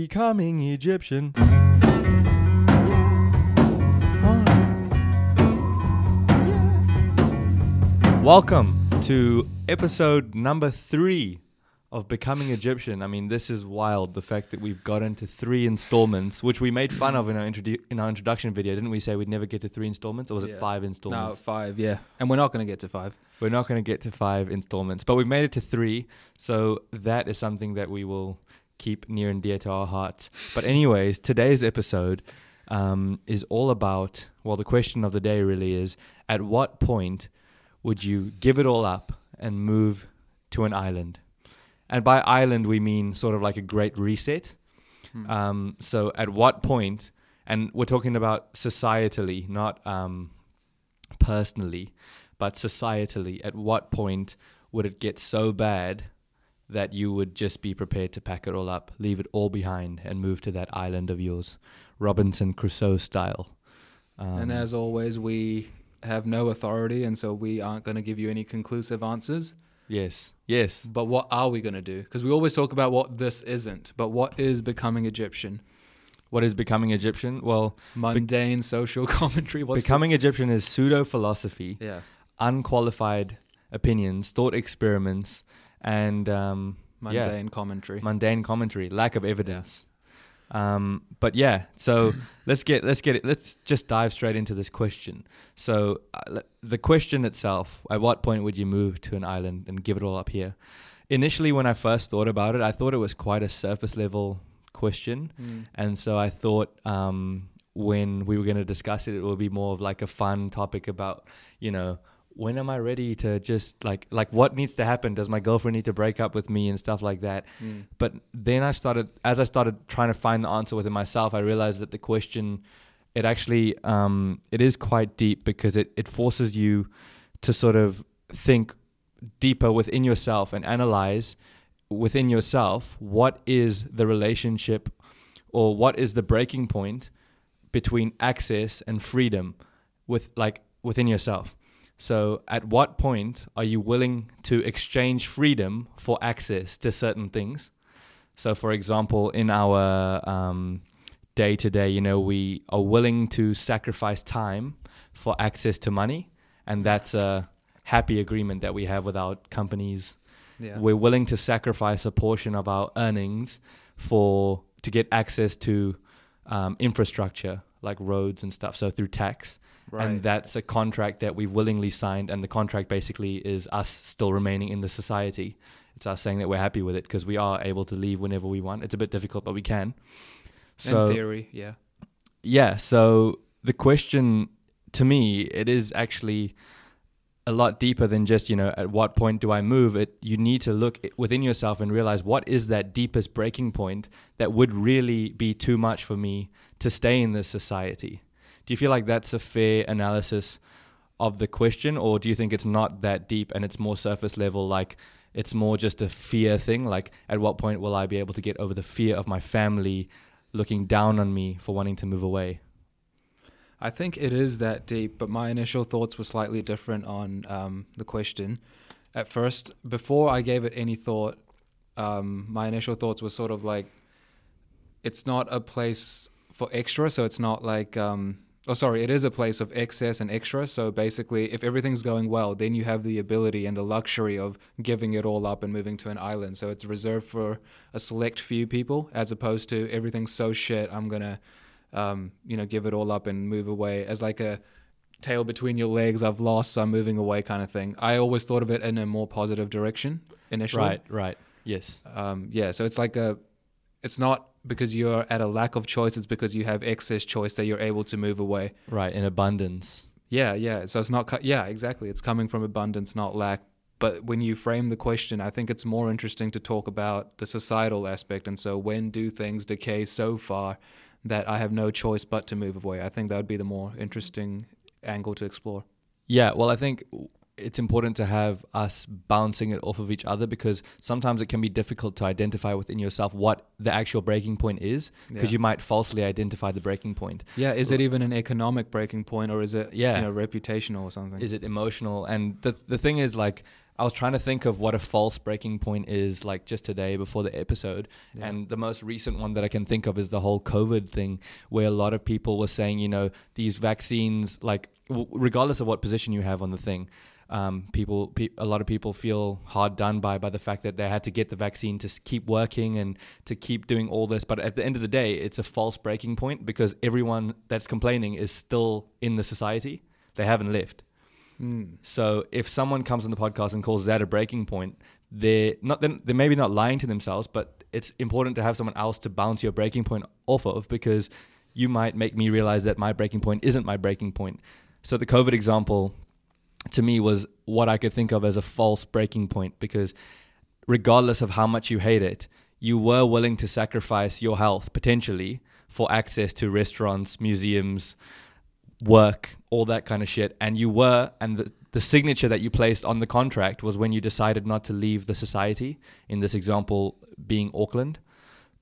Becoming Egyptian. Welcome to episode number three of Becoming Egyptian. I mean, this is wild. The fact that we've got into three installments, which we made fun of in our, introdu- in our introduction video, didn't we? Say we'd never get to three installments, or was it Yeah. five No, installments? five, yeah. And we're not going to get to five. We're not going to get to five installments, but we've made it to three. So that is something that we will keep near and dear to our hearts. But, anyways, today's episode um, is all about well, the question of the day really is at what point would you give it all up and move to an island? And by island, we mean sort of like a great reset. Hmm. Um, so at what point, and we're talking about societally, not um, personally, but societally, at what point would it get so bad that you would just be prepared to pack it all up, leave it all behind, and move to that island of yours, Robinson Crusoe style? Um, and as always, we have no authority, and so we aren't going to give you any conclusive answers. yes, yes, But what are we going to do? Because we always talk about what this isn't, but what is becoming Egyptian? what is becoming Egyptian? Well, Mundane social commentary. What's the- becoming Egyptian is pseudo philosophy. yeah, unqualified opinions, thought experiments, and um, yeah, mundane commentary. mundane commentary, lack of evidence. Um, but yeah, so let's get let's get it. Let's just dive straight into this question. So uh, the question itself: At what point would you move to an island and give it all up here? Initially, when I first thought about it, I thought it was quite a surface level question. Mm. And so I thought um, when we were going to discuss it, it would be more of like a fun topic about, you know, when am I ready to just like, like what needs to happen? Does my girlfriend need to break up with me and stuff like that? Mm. But then I started, as I started trying to find the answer within myself, I realized that the question, it actually, um, it is quite deep because it, it forces you to sort of think deeper within yourself and analyze within yourself what is the relationship or what is the breaking point between access and freedom with like within yourself so at what point are you willing to exchange freedom for access to certain things? So for example in our um, day to day you know we are willing to sacrifice time for access to money and that's a happy agreement that we have with our companies. Yeah. we're willing to sacrifice a portion of our earnings for to get access to um, infrastructure like roads and stuff so through tax right. and that's a contract that we've willingly signed and the contract basically is us still remaining in the society it's us saying that we're happy with it because we are able to leave whenever we want it's a bit difficult but we can so In theory, yeah. yeah so the question to me it is actually a lot deeper than just you know at what point do i move? It you need to look within yourself and realize what is that deepest breaking point that would really be too much for me to stay in this society. Do you feel like that's a fair analysis of the question or do you think it's not that deep and it's more surface level like it's more just a fear thing? Like at what point will i be able to get over the fear of my family looking down on me for wanting to move away I think it is that deep, but my initial thoughts were slightly different on um, the question. At first, before I gave it any thought, um, my initial thoughts were sort of like, it's not a place for extra, so it's not like, um, oh, sorry, it is a place of excess and extra. So basically, if everything's going well, then you have the ability and the luxury of giving it all up and moving to an island. So it's reserved for a select few people, as opposed to everything's so shit, I'm gonna um, you know, give it all up and move away as like a tail between your legs. I've lost, so I'm moving away kind of thing. I always thought of it in a more positive direction initially. right right yes Um, yeah. So it's like a, it's not because you're at a lack of choice. It's because you have excess choice that you're able to move away. right in abundance Yeah. Yeah. So it's not, co- yeah, exactly. It's coming from abundance, not lack. But when you frame the question, I think it's more interesting to talk about the societal aspect. And so when do things decay so far that I have no choice but to move away? I think that would be the more interesting angle to explore. Yeah, well, I think it's important to have us bouncing it off of each other because sometimes it can be difficult to identify within yourself what the actual breaking point is because Yeah. you might falsely identify the breaking point. Yeah, is it even an economic breaking point or is it Yeah. you know reputational or something? Is it emotional? And the the thing is like I was trying to think of what a false breaking point is like just today before the episode. Yeah. And the most recent one that I can think of is the whole COVID thing, where a lot of people were saying, you know, these vaccines, like, w- regardless of what position you have on the thing, um, people, pe- a lot of people feel hard done by by the fact that they had to get the vaccine to keep working and to keep doing all this. But at the end of the day, it's a false breaking point because everyone that's complaining is still in the society. They haven't left. Mm. So if someone comes on the podcast and calls that a breaking point, they're not they're, they're maybe not lying to themselves, but it's important to have someone else to bounce your breaking point off of because you might make me realize that my breaking point isn't my breaking point. So the COVID example to me was what I could think of as a false breaking point because regardless of how much you hate it, you were willing to sacrifice your health potentially for access to restaurants, museums, work, all that kind of shit. And you were, and the, the signature that you placed on the contract was when you decided not to leave the society, in this example being Auckland.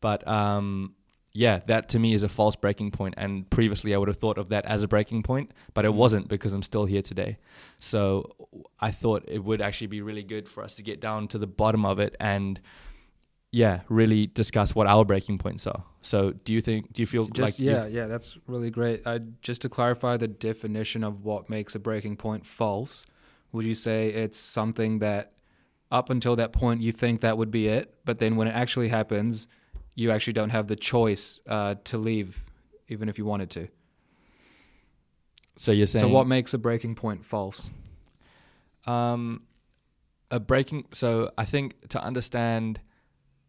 But um, yeah, that to me is a false breaking point. And previously I would have thought of that as a breaking point, but it wasn't because I'm still here today. So I thought it would actually be really good for us to get down to the bottom of it and yeah, really discuss what our breaking points are. So do you think do you feel Just like yeah, yeah, that's really great. I just to clarify the definition of what makes a breaking point false. Would you say it's something that up until that point you think that would be it, but then when it actually happens, you actually don't have the choice uh, to leave, even if you wanted to. so you're saying So what makes a breaking point false? Um, a breaking. So I think to understand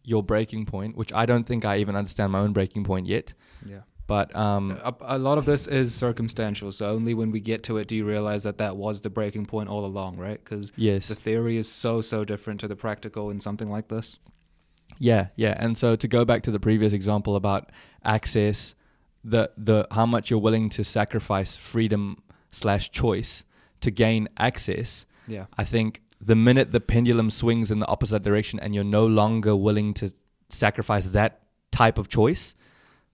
your breaking point, which I don't think I even understand my own breaking point yet, Yeah. but um, A, a lot of this is circumstantial. So only when we get to it do you realize that that was the breaking point all along, right? Because yes, the theory is so so different to the practical in something like this. yeah, yeah. And so to go back to the previous example about access, the the how much you're willing to sacrifice freedom slash choice to gain access. Yeah. I think the minute the pendulum swings in the opposite direction and you're no longer willing to sacrifice that type of choice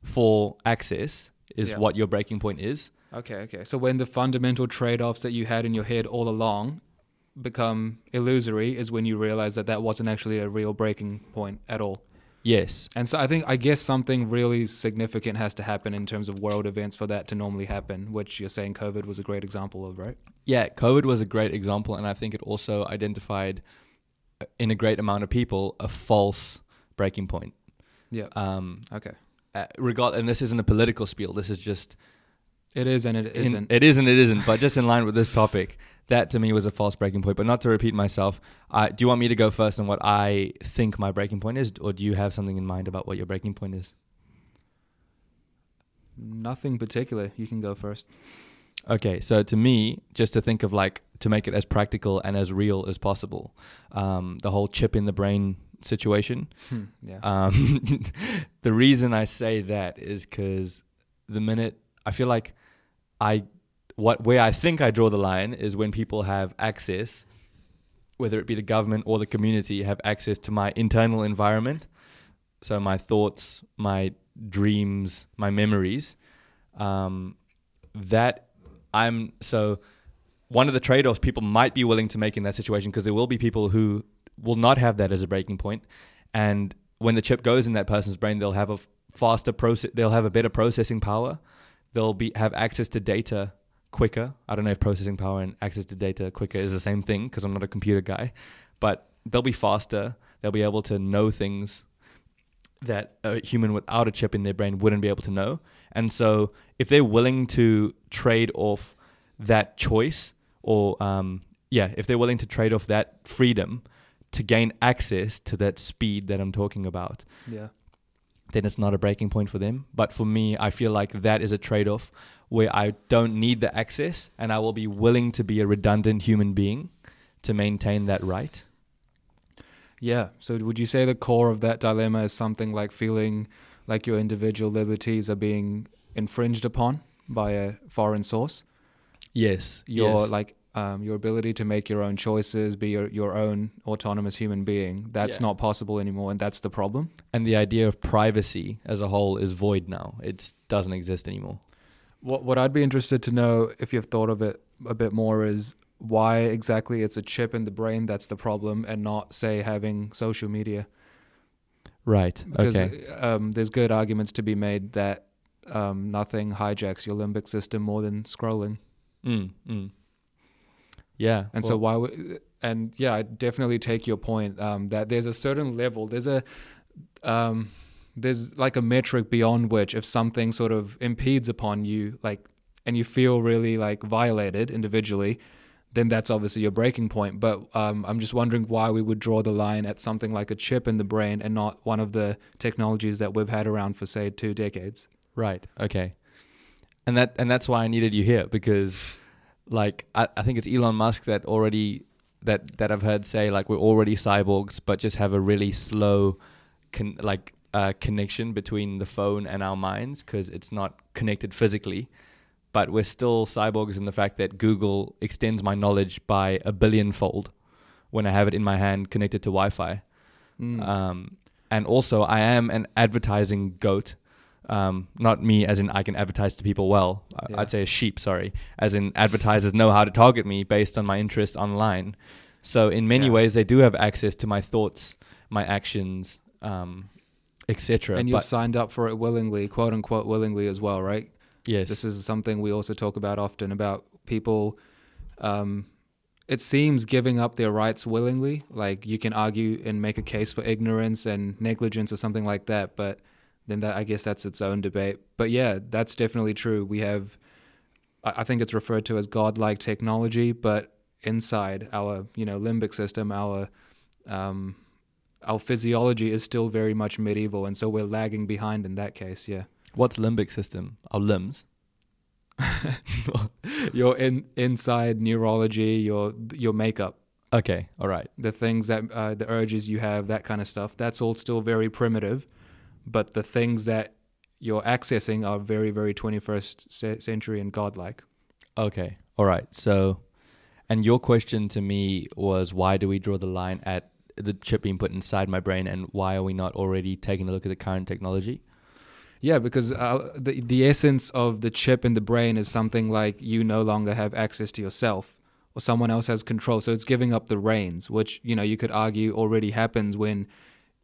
for access is Yeah. what your breaking point is. Okay, okay. So when the fundamental trade-offs that you had in your head all along become illusory is when you realize that that wasn't actually a real breaking point at all. Yes. And so I think I guess something really significant has to happen in terms of world events for that to normally happen, which you're saying COVID was a great example of, right? Yeah, COVID was a great example and I think it also identified uh, in a great amount of people a false breaking point. Yeah. Um Okay. uh, regard and this isn't a political spiel. This is just It is and it in- isn't. it is and it isn't, but just in line with this topic, that to me was a false breaking point. But not to repeat myself, uh, do you want me to go first on what I think my breaking point is, or do you have something in mind about what your breaking point is? Nothing particular. You can go first. Okay, so to me, just to think of like to make it as practical and as real as possible, um, the whole chip in the brain situation. Hmm, yeah. Um, the reason I say that is because the minute I feel like I, what where I think I draw the line is when people have access, whether it be the government or the community, have access to my internal environment, so my thoughts, my dreams, my memories. Um, that I'm so one of the trade-offs people might be willing to make in that situation because there will be people who will not have that as a breaking point and when the chip goes in that person's brain they'll have a faster process they'll have a better processing power they'll be have access to data quicker. I don't know if processing power and access to data quicker is the same thing because i'm not a computer guy but they'll be faster. They'll be able to know things that a human without a chip in their brain wouldn't be able to know. And so if they're willing to trade off that choice or um, yeah if they're willing to trade off that freedom to gain access to that speed that i'm talking about yeah. Then it's not a breaking point for them but for me i feel like that is a trade-off where i don't need the access and i will be willing to be a redundant human being to maintain that right Yeah. So would you say the core of that dilemma is something like feeling like your individual liberties are being infringed upon by a foreign source? yes Your yes. like um, your ability to make your own choices, be your, your own autonomous human being. That's Yeah. not possible anymore, and that's the problem. and the idea of privacy as a whole is void now it doesn't exist anymore What what I'd be interested to know if you've thought of it a bit more is why exactly it's a chip in the brain that's the problem and not say having social media Right. because okay. um, there's good arguments to be made that um, nothing hijacks your limbic system more than scrolling Mm, mm. Yeah. and so why would and yeah i definitely take your point um, that there's a certain level there's a um, there's like a metric beyond which if something sort of impedes upon you like and you feel really like violated individually then that's obviously your breaking point but um, i'm just wondering why we would draw the line at something like a chip in the brain and not one of the technologies that we've had around for say two decades Right. Okay. And that and that's why I needed you here because, like, I, I think it's Elon Musk that already that that I've heard say like we're already cyborgs, but just have a really slow, con- like uh, connection between the phone and our minds because it's not connected physically. But we're still cyborgs in the fact that Google extends my knowledge by a billion fold when I have it in my hand connected to Wi-Fi. Mm. Um, and also, I am an advertising goat. Um, not me, as in I can advertise to people well. Yeah. I'd say a sheep, sorry. As in advertisers know how to target me based on my interest online. So in many Yeah. ways, they do have access to my thoughts, my actions, um, etc. and you've signed up for it willingly quote unquote willingly as well right yes, This is something we also talk about often about people. Um, it seems giving up their rights willingly. Like you can argue and make a case for ignorance and negligence or something like that, but then that I guess that's its own debate. But yeah, that's definitely true. We have, I think it's referred to as godlike technology, but inside our you know limbic system, our um, our physiology is still very much medieval, and so we're lagging behind in that case. Yeah. what's limbic system? Our limbs. your in, inside neurology, your your makeup, Okay, all right. the things that uh, the urges you have, that kind of stuff. That's all still very primitive, but the things that you're accessing are very very 21st century and godlike. Okay. All right. So, and your question to me was why do we draw the line at the chip being put inside my brain and why are we not already taking a look at the current technology? Yeah, because uh, the the essence of the chip in the brain is something like you no longer have access to yourself, or someone else has control. So it's giving up the reins, which you know you could argue already happens when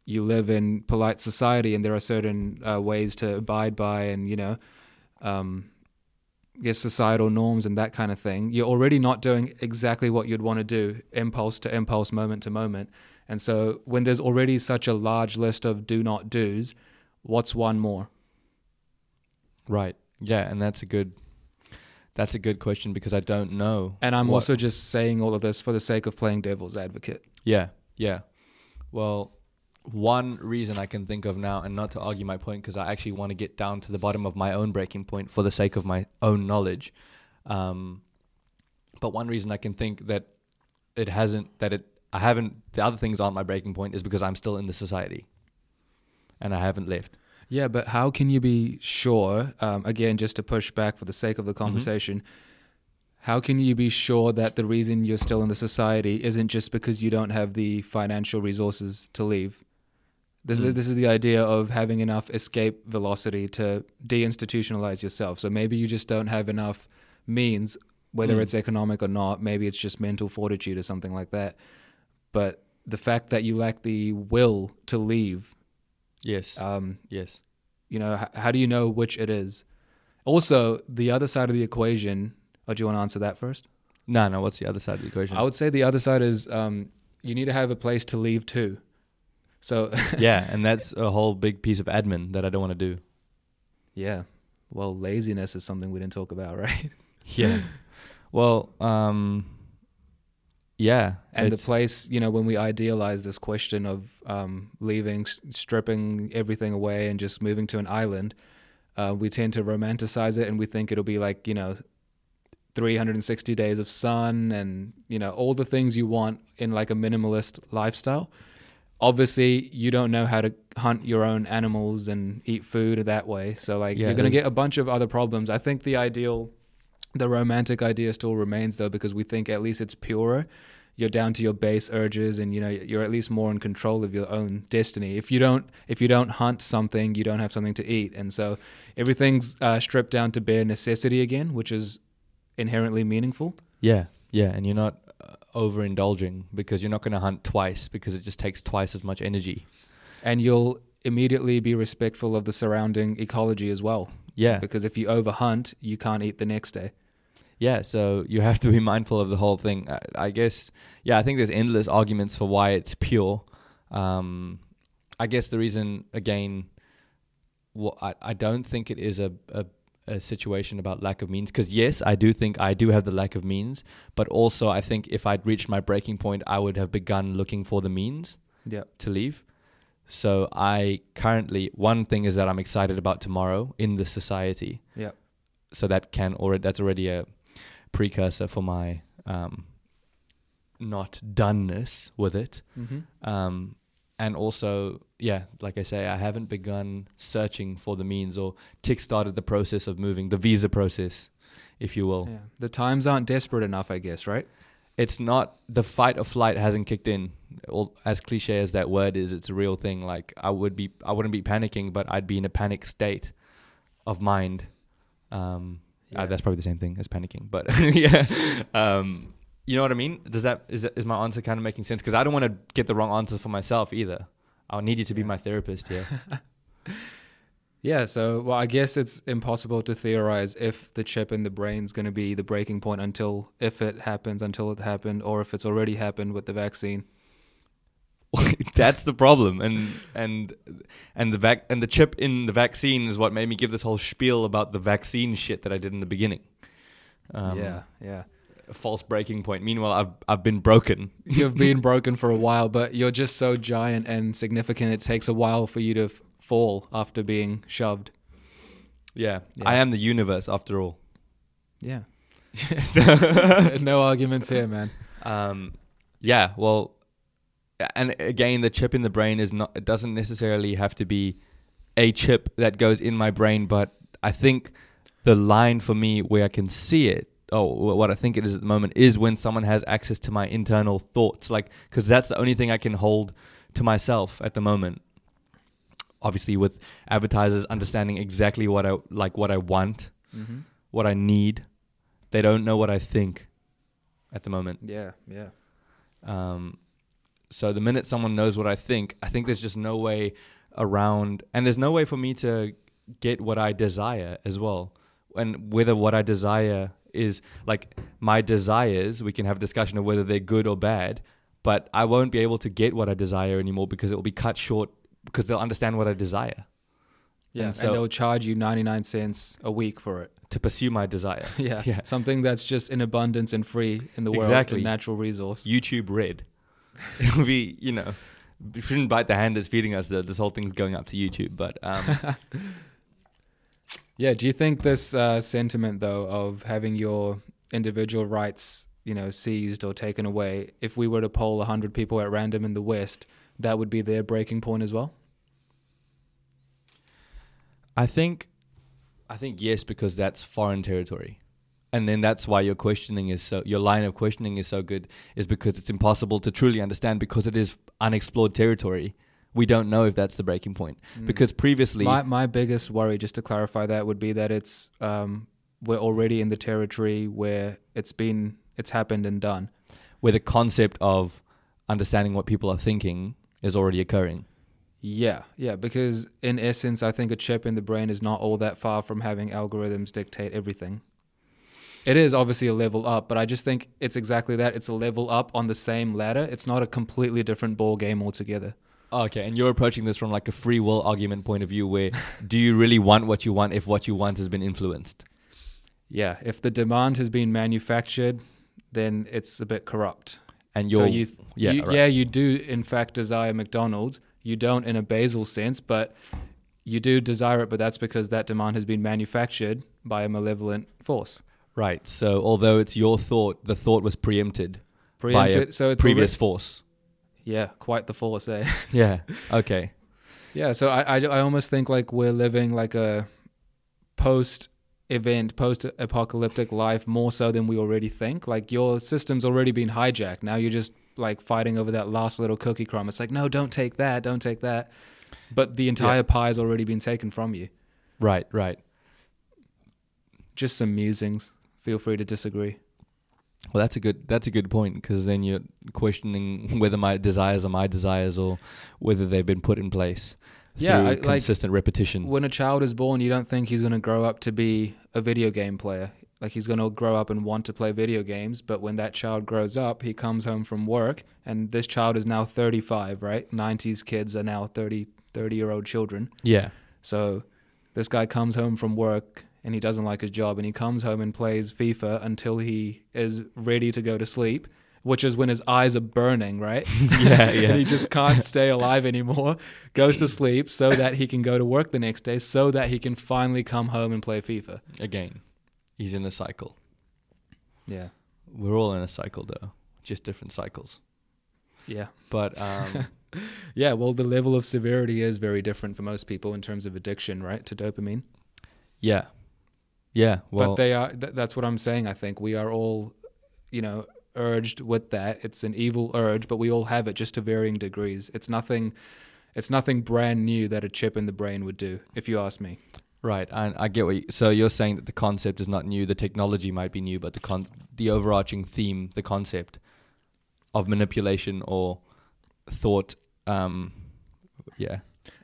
you live in polite society, and there are certain uh, ways to abide by, and you know, um, guess societal norms and that kind of thing. You're already not doing exactly what you'd want to do, impulse to impulse, moment to moment. And so when there's already such a large list of do not do's, what's one more? Right. Yeah, and that's a good that's a good question because I don't know. And I'm what- also just saying all of this for the sake of playing devil's advocate. Yeah. Yeah. Well, one reason I can think of now and not to argue my point because I actually want to get down to the bottom of my own breaking point for the sake of my own knowledge. Um but one reason I can think that it hasn't that it I haven't the other things aren't my breaking point is because I'm still in the society and I haven't left. Yeah, but how can you be sure, um, again, just to push back for the sake of the conversation, how can you be sure that the reason you're still in the society isn't just because you don't have the financial resources to leave? This, Mm. this is the idea of having enough escape velocity to deinstitutionalize yourself. So maybe you just don't have enough means, whether Mm. it's economic or not. Maybe it's just mental fortitude or something like that. But the fact that you lack the will to leave, Yes. um, yes. you know, h- how do you know which it is? Also, the other side of the equation. Oh, do you want to answer that first? No, no, what's the other side of the equation? I would say the other side is um, you need to have a place to leave too. So yeah, and that's a whole big piece of admin that I don't want to do. yeah, well, laziness is something we didn't talk about, right? Yeah. well, um yeah, And the place, you know, when we idealize this question of um, leaving, stripping everything away, and just moving to an island, uh, we tend to romanticize it, and we think it'll be like you know, 360 days of sun, and you know, all the things you want in like a minimalist lifestyle. Obviously, you don't know how to hunt your own animals and eat food that way, so like Yeah, you're gonna get a bunch of other problems. I think the ideal, the romantic idea still remains though, because we think at least it's purer. You're down to your base urges and you know you're at least more in control of your own destiny. If you don't if you don't hunt something you don't have something to eat. And so everything's uh, stripped down to bare necessity again which is inherently meaningful. Yeah, Yeah, and you're not overindulging because you're not going to hunt twice because it just takes twice as much energy. And you'll immediately be respectful of the surrounding ecology as well. Yeah. Because if you overhunt, you can't eat the next day. Yeah, so you have to be mindful of the whole thing. I, I guess, yeah, I think there's endless arguments for why it's pure. Um, I guess the reason, again, wh- I, I don't think it is a, a, a situation about lack of means. Because, yes, I do think I do have the lack of means. But also, I think if I'd reached my breaking point, I would have begun looking for the means Yeah. to leave. So I currently, one thing is that I'm excited about tomorrow in the society. Yeah. So that can already, that's already a precursor for my um, not doneness with it. Mm-hmm. Um, and also, yeah, like I say, I haven't begun searching for the means or kickstarted the process of moving, the visa process, if you will. Yeah. The times aren't desperate enough, I guess, right? It's not, the fight or flight hasn't kicked in. All, as cliche as that word is, it's a real thing. Like I would be, I wouldn't be panicking, but I'd be in a panic state of mind. Um, uh, that's probably the same thing as panicking, but yeah. Um, you know what I mean? Does that is that, is my answer kind of making sense? Because I don't want to get the wrong answer for myself either. I'll need you to be my therapist here. Yeah, so well, I guess it's impossible to theorize if the chip in the brain's going to be the breaking point until if it happens, until it happened, or if it's already happened with the vaccine. That's the problem, and and and the vac and the chip in the vaccine is what made me give this whole spiel about the vaccine shit that I did in the beginning. Um, yeah, yeah. A false breaking point. Meanwhile, I've I've been broken. You've been broken for a while, but you're just so giant and significant. It takes a while for you to f- fall after being shoved. Yeah, Yeah. I am the universe after all. Yeah. So- no arguments here, man. Um, yeah, well, and again, the chip in the brain is not. It doesn't necessarily have to be a chip that goes in my brain, but I think the line for me where I can see it. Oh, what I think it is at the moment is when someone has access to my internal thoughts, like because that's the only thing I can hold to myself at the moment. Obviously, with advertisers understanding exactly what I like, what I want, Mm-hmm. what I need, they don't know what I think at the moment. Yeah, yeah. Um, so the minute someone knows what I think, I think there's just no way around, and there's no way for me to get what I desire as well. And whether what I desire is like my desires, we can have a discussion of whether they're good or bad, but I won't be able to get what I desire anymore because it will be cut short because they'll understand what I desire Yeah, And and, they'll charge you 99 cents a week for it. to pursue my desire. Yeah. Yeah. Something that's just in abundance and free in the world, Exactly. natural resource. YouTube Red. It'll be, you know, we shouldn't bite the hand that's feeding us. That this whole thing's going up to YouTube, but um, Yeah, do you think this uh, sentiment though of having your individual rights, you know, seized or taken away, if we were to poll 100 people at random in the West, that would be their breaking point as well? I think, I think yes, because that's foreign territory, and then that's why your questioning is so. Your line of questioning is so good, is because it's impossible to truly understand because it is unexplored territory. We don't know if that's the breaking point Mm. because previously, my my biggest worry, just to clarify that, would be that it's um, we're already in the territory where it's been it's happened and done. where the concept of understanding what people are thinking is already occurring. Yeah, yeah, because in essence, I think a chip in the brain is not all that far from having algorithms dictate everything. It is obviously a level up, but I just think it's exactly that. It's a level up on the same ladder. It's not a completely different ball game altogether. Okay, and you're approaching this from like a free will argument point of view where do you really want what you want if what you want has been influenced? Yeah, if the demand has been manufactured, then it's a bit corrupt. And so you're you, yeah, you right. yeah, you do in fact desire McDonald's. You don't in a basal sense, but you do desire it. But that's because that demand has been manufactured by a malevolent force. right. So although it's your thought, the thought was preempted, Preempted. so it's previous alre- force. Yeah, quite the force, eh? Yeah. Okay. yeah. So I, I I almost think like we're living like a post event, post apocalyptic life more so than we already think. Like your system's already been hijacked. Now you're just like fighting over that last little cookie crumb. It's like, no, don't take that, don't take that. But the entire pie has already been taken from you. Right. Right. Just some musings. Feel free to disagree. Well, that's a good that's a good point because then you're questioning whether my desires are my desires or whether they've been put in place Yeah, through I- like, consistent repetition. When a child is born, you don't think he's going to grow up to be a video game player. Like he's going to grow up and want to play video games, but when that child grows up, he comes home from work and this child is now 35, right? 90s kids are now 30 30 year old children. yeah, So this guy comes home from work and he doesn't like his job and he comes home and plays FIFA until he is ready to go to sleep, which is when his eyes are burning, right? yeah, yeah. and he just can't stay alive anymore. Goes to sleep so that he can go to work the next day so that he can finally come home and play FIFA. Again, he's in a cycle. Yeah. We're all in a cycle though, just different cycles. Yeah. But um, Yeah, well the level of severity is very different for most people in terms of addiction, right, to dopamine. yeah, yeah. Well, but they are th- that's what I'm saying I think we are all you know urged with that it's an evil urge but we all have it just to varying degrees it's nothing it's nothing brand new that a chip in the brain would do if you ask me Right, and I get what. You, so you're saying that the concept is not new. The technology might be new, but the con- the overarching theme, the concept of manipulation or thought, um, yeah,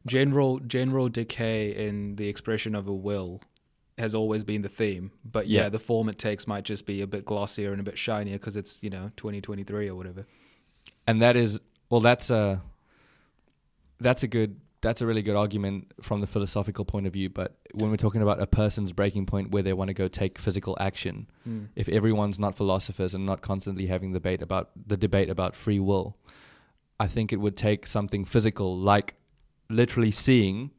general general decay in the expression of a will has always been the theme but yeah, Yeah. the form it takes might just be a bit glossier and a bit shinier because it's you know 2023 or whatever and that is well, that's a that's a good that's a really good argument from the philosophical point of view. But when we're talking about a person's breaking point where they want to go take physical action, Hmm. if everyone's not philosophers and not constantly having the debate about the debate about free will, I think it would take something physical, like literally seeing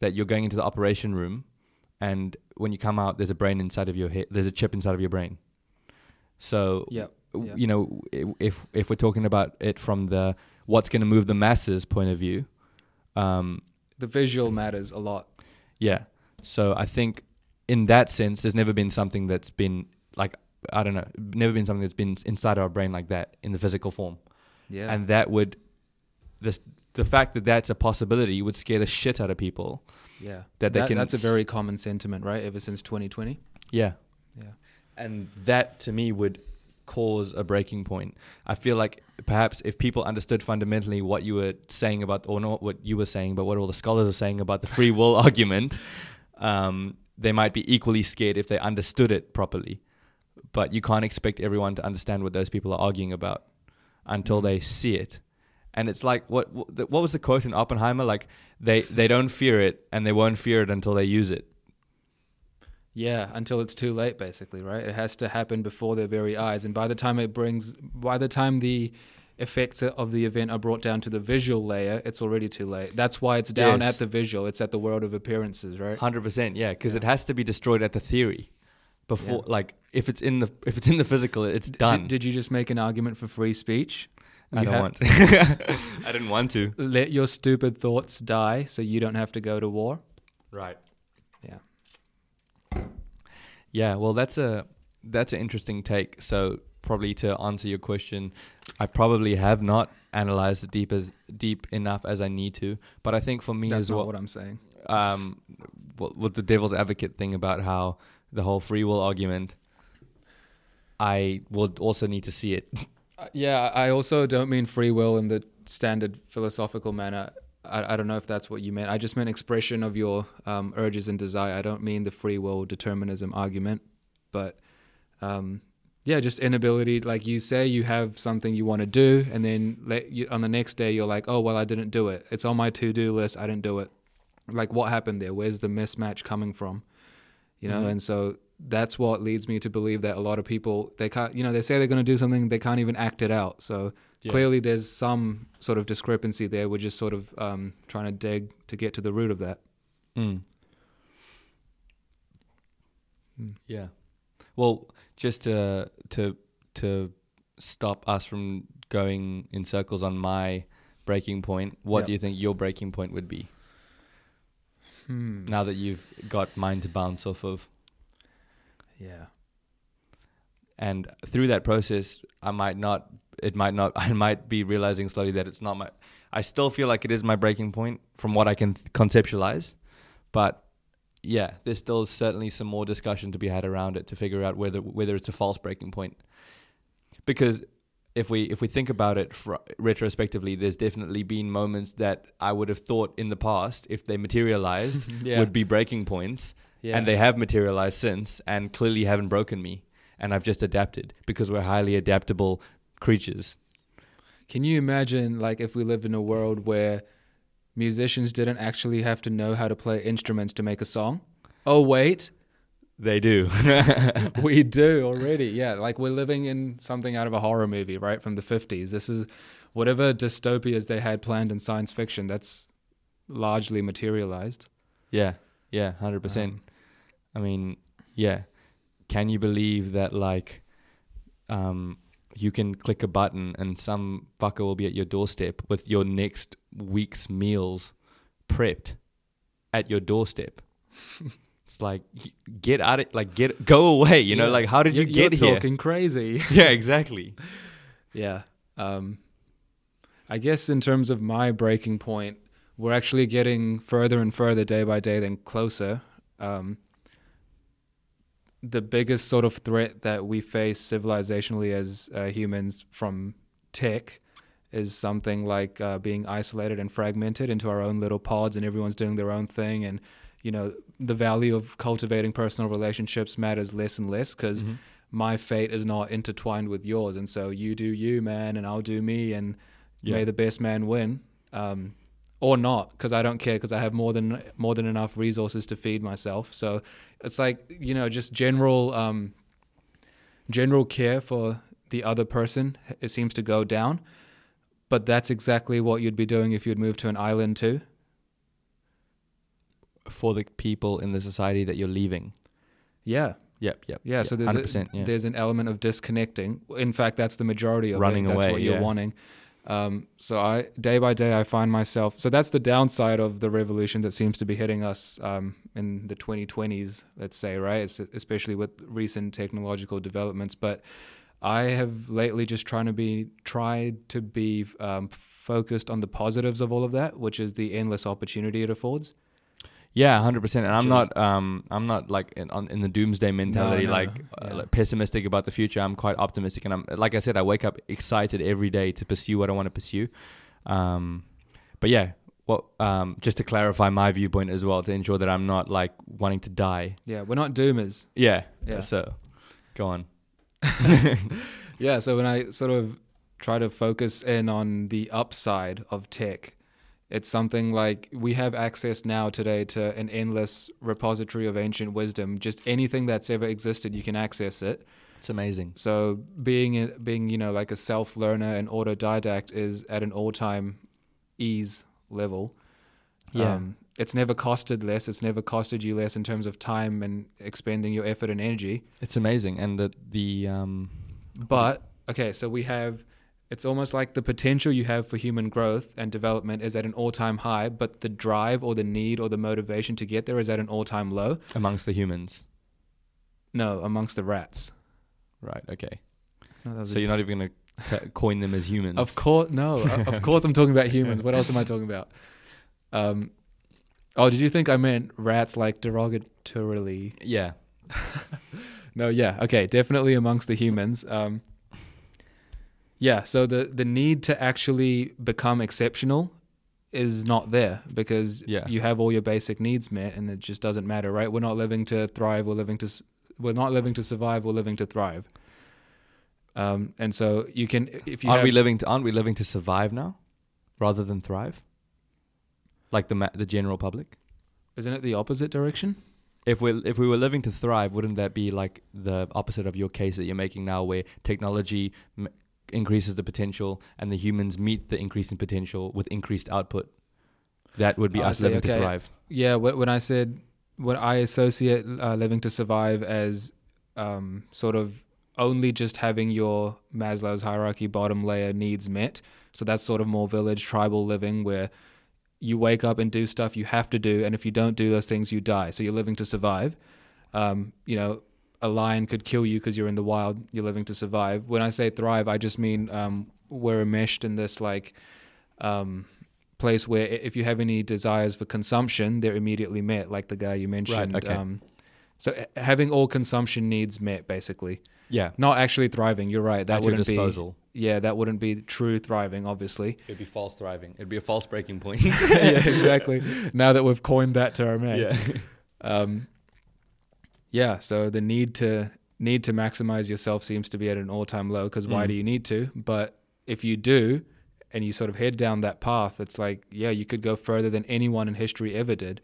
that you're going into the operation room, and when you come out, there's a brain inside of your head. There's a chip inside of your brain. So yeah yeah. you know, if if we're talking about it from the what's going to move the masses point of view, um, the visual matters a lot yeah. So I think in that sense, there's never been something that's been like I don't know, never been something that's been inside of our brain like that in the physical form, yeah and that would this the fact that that's a possibility would scare the shit out of people. yeah that they can that's a very common sentiment right ever since 2020 Yeah, yeah and that to me would cause a breaking point. I feel like perhaps if people understood fundamentally what you were saying about, or not what you were saying, but what all the scholars are saying about the free will argument, um, they might be equally scared if they understood it properly. But you can't expect everyone to understand what those people are arguing about until Mhm. they see it. And it's like what what was the quote in Oppenheimer? Like they they don't fear it, and they won't fear it until they use it. Yeah, until it's too late, basically, right? It has to happen before their very eyes, and by the time it brings, by the time the effects of the event are brought down to the visual layer, it's already too late. That's why it's down Yes. at the visual. It's at the world of appearances, right? Hundred percent, yeah, because Yeah. it has to be destroyed at the theory before, Yeah. like if it's in the if it's in the physical, it's done. Did, did you just make an argument for free speech? I don't want. I didn't want to. Let your stupid thoughts die, so you don't have to go to war. Right. Yeah. Yeah. Well, that's a that's an interesting take. So probably to answer your question, I probably have not analyzed it deep as deep enough as I need to. But I think for me That's as not well, what I'm saying. um, what, what the devil's advocate thing about how the whole free will argument, I would also need to see it. Uh, yeah, I also don't mean free will in the standard philosophical manner. I, I don't know if that's what you meant. I just meant expression of your um, urges and desire. I don't mean the free will determinism argument, but um, yeah, just inability. Like you say, you have something you want to do, and then let you, on the next day you're like, oh well, I didn't do it. It's on my to do list. I didn't do it. Like what happened there? Where's the mismatch coming from? You know, Mhm. and so that's what leads me to believe that a lot of people they can't. You know, they say they're going to do something, they can't even act it out. So clearly there's some sort of discrepancy there. We're just sort of um, trying to dig to get to the root of that. Mm. Mm. Yeah. Well, just to to to stop us from going in circles on my breaking point, what Yep. do you think your breaking point would be Hmm. now that you've got mine to bounce off of? Yeah. And through that process, I might not. It might not. I might be realizing slowly that it's not my. I still feel like it is my breaking point from what I can th- conceptualize, but yeah, there's still certainly some more discussion to be had around it to figure out whether whether it's a false breaking point. because if we if we think about it fr- retrospectively, there's definitely been moments that I would have thought in the past, if they materialized, yeah. would be breaking points, yeah. and they have materialized since, and clearly haven't broken me, and I've just adapted because we're highly adaptable creatures. Can you imagine, like, if we lived in a world where musicians didn't actually have to know how to play instruments to make a song? Oh, wait, They do. we do already. Yeah, like we're living in something out of a horror movie, right, from the 50s. This is whatever dystopias they had planned in science fiction, that's largely materialized. yeah, yeah, hundred percent. Um, I mean, yeah. Can you believe that like um you can click a button and some fucker will be at your doorstep with your next week's meals prepped at your doorstep? it's like get out of like get go away, you know, like how did you You're- get you're here? talking crazy. Yeah, exactly. Yeah. Um, I guess in terms of my breaking point, we're actually getting further and further day by day then closer. Um, the biggest sort of threat that we face civilizationally as uh, humans from tech is something like uh, being isolated and fragmented into our own little pods and everyone's doing their own thing and you know the value of cultivating personal relationships matters less and less because Mhm. my fate is not intertwined with yours and so you do you man and i'll do me and Yeah. may the best man win um, or not because i don't care because i have more than more than enough resources to feed myself so it's like you know just general um, general care for the other person it seems to go down but that's exactly what you'd be doing if you'd move to an island too For the people in the society that you're leaving. yeah Yep, yep. Yeah, so there's a. Yeah. there's an element of disconnecting. In fact, that's the majority of Running it. That's away, what you're yeah. wanting. Um, so I day by day I find myself. So that's the downside of the revolution that seems to be hitting us um, in the 2020s. Let's say right, it's, especially with recent technological developments. But I have lately just trying to be tried to be um, focused on the positives of all of that, which is the endless opportunity it affords. Yeah, hundred percent. And I'm not, um, I'm not like in, on, in the doomsday mentality, no, like, no, uh, like pessimistic about the future. I'm quite optimistic, and I'm like I said, I wake up excited every day to pursue what I want to pursue. Um, but yeah, well, um, just to clarify my viewpoint as well, to ensure that I'm not like wanting to die. Yeah, we're not doomers. Yeah. Yeah. So, go on. Yeah, so when I sort of try to focus in on the upside of tech, it's something like we have access now today to an endless repository of ancient wisdom. Just anything that's ever existed, you can access it. It's amazing. So being a, being you know like a self learner and autodidact is at an all time ease level. Yeah. Um, it's never costed less. It's never costed you less in terms of time and expending your effort and energy. It's amazing, and the the um, But okay, so we have it's almost like the potential you have for human growth and development is at an all-time high, but the drive or the need or the motivation to get there is at an all-time low. amongst the humans, No, amongst the rats. right? Okay. No, So you're not even gonna coin them as humans. of course, no, of course I'm talking about humans. What else am I talking about? Um, oh, did you think I meant rats like derogatorily? yeah. No, yeah, okay, definitely amongst the humans. Um, yeah, so the the need to actually become exceptional is not there because Yeah. you have all your basic needs met, and it just doesn't matter, right? We're not living to thrive. We're living to we're not living to survive. We're living to thrive. Um, and so you can if you aren't have, we living to aren't we living to survive now, rather than thrive? Like the ma- the general public. isn't it the opposite direction? If we if we were living to thrive, wouldn't that be like the opposite of your case that you're making now, where technology m- increases the potential and the humans meet the increase in potential with increased output? That would be Oh, us living to thrive. Yeah, wh- when I said what I associate uh, living to survive as um, sort of only just having your Maslow's hierarchy bottom layer needs met. So that's sort of more village tribal living where you wake up and do stuff you have to do, and if you don't do those things, you die. So you're living to survive. Um, you know, a lion could kill you because you're in the wild. You're living to survive. When I say thrive, I just mean um, we're enmeshed in this like um, place where if you have any desires for consumption, they're immediately met, like the guy you mentioned. Right, okay. Um, So uh, having all consumption needs met, basically, Yeah. not actually thriving. You're right. That At your wouldn't disposal. be. Yeah, that wouldn't be true thriving. Obviously. It'd be false thriving. It'd be a false breaking point. yeah, exactly. Now that we've coined that term, eh? yeah. Um, yeah. So the need to need to maximize yourself seems to be at an all time low. Because why Mm. do you need to? But if you do, and you sort of head down that path, it's like, yeah, you could go further than anyone in history ever did.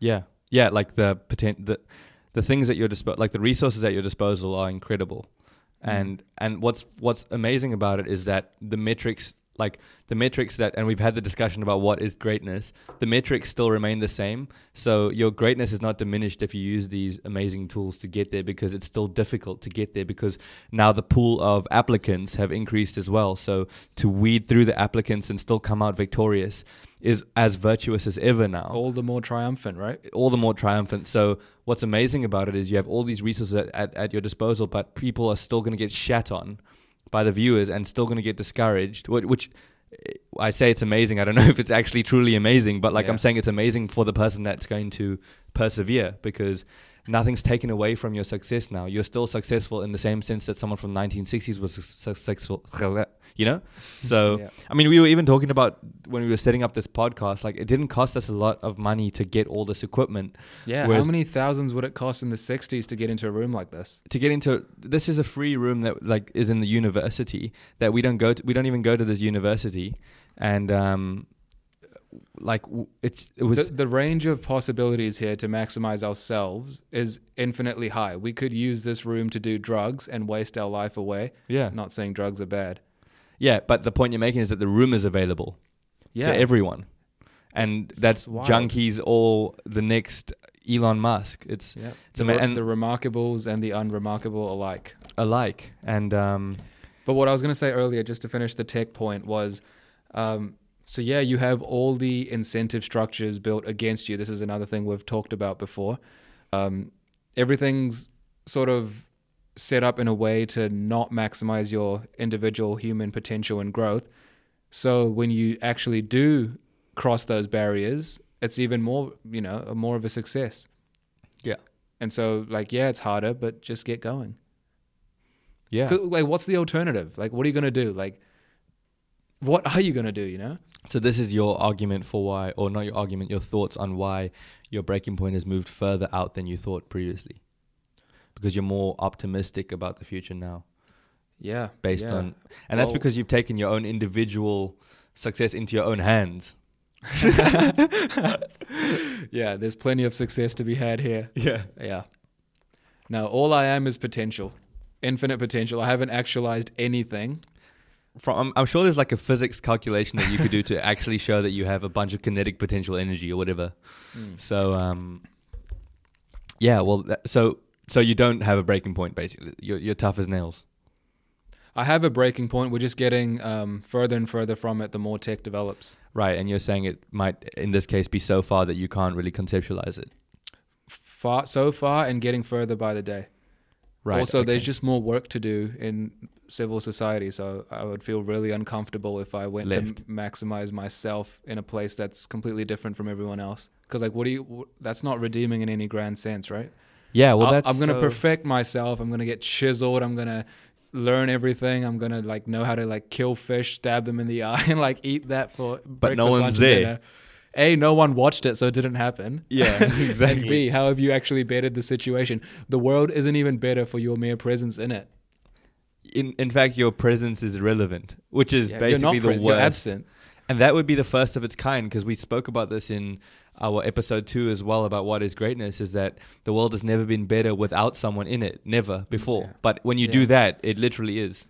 Yeah. Yeah. Like the potent the the things at your disposal, like the resources at your disposal, are incredible. Mm. And and what's what's amazing about it is that the metrics, like the metrics that, and we've had the discussion about what is greatness. The metrics still remain the same. So your greatness is not diminished if you use these amazing tools to get there, because it's still difficult to get there. Because now the pool of applicants have increased as well. So to weed through the applicants and still come out victorious is as virtuous as ever now All the more triumphant, right? all the more triumphant. So what's amazing about it is you have all these resources at, at, at your disposal, but people are still going to get shat on by the viewers and still going to get discouraged. Which, which I say it's amazing. I don't know if it's actually truly amazing, but like Yeah. I'm saying, it's amazing for the person that's going to persevere because nothing's taken away from your success now. You're still successful in the same sense that someone from 1960s was su- successful. You know, so Yeah. I mean, we were even talking about when we were setting up this podcast. Like, it didn't cost us a lot of money to get all this equipment. Yeah. How many thousands would it cost in the 60s to get into a room like this? To get into this is a free room that like is in the university that we don't go to. We don't even go to this university, and um, like it's it was The, the range of possibilities here to maximize ourselves is infinitely high. We could use this room to do drugs and waste our life away. yeah Not saying drugs are bad. Yeah. But the point you're making is that the room is available Yeah. to everyone, and that's junkies or the next Elon Musk. It's yeah. It's The, ama- and- the remarkables and the unremarkable alike. alike, and um, But what I was going to say earlier, just to finish the tech point, was um, so yeah, you have all the incentive structures built against you. This is another thing we've talked about before. Um, everything's sort of set up in a way to not maximize your individual human potential and growth. So when you actually do cross those barriers, it's even more, you know, more of a success. Yeah. And so, like, yeah, it's harder, but just get going. Yeah. Like, what's the alternative? Like, what are you gonna do? Like, what are you gonna do? You know? So this is your argument for why, or not your argument, your thoughts on why your breaking point has moved further out than you thought previously, because you're more optimistic about the future now, Yeah. based yeah. on, and that's because you've taken your own individual success into your own hands. yeah. There's plenty of success to be had here. Yeah. Yeah. Now, all I am is potential, infinite potential. I haven't actualized anything. From I'm, I'm sure there's like a physics calculation that you could do to actually show that you have a bunch of kinetic potential energy or whatever. So um, yeah. Well, that, so so you don't have a breaking point basically. You're you're tough as nails. I have a breaking point. We're just getting um, further and further from it the more tech develops. Right, and you're saying it might, in this case, be so far that you can't really conceptualize it. Far so far and getting further by the day. Right. also, there's just more work to do in civil society. So I would feel really uncomfortable if I went Left. to m- maximize myself in a place that's completely different from everyone else. Because like, what do you? That's not redeeming in any grand sense, right? Yeah. Well, that's I'm gonna so- perfect myself. I'm gonna get chiseled. I'm gonna learn everything. I'm gonna like know how to like kill fish, stab them in the eye, and like eat that for breakfast, no one's there. dinner. A, no one watched it, so it didn't happen. Yeah, exactly. and B, how have you actually bettered the situation? The world isn't even better for your mere presence in it. In in fact, your presence is irrelevant, which is Yeah, basically you're not the pres- you're worst. absent. And that would be the first of its kind because we spoke about this in our episode two as well about what is greatness is that the world has never been better without someone in it, never before. Yeah. But when you Yeah. do that, it literally is.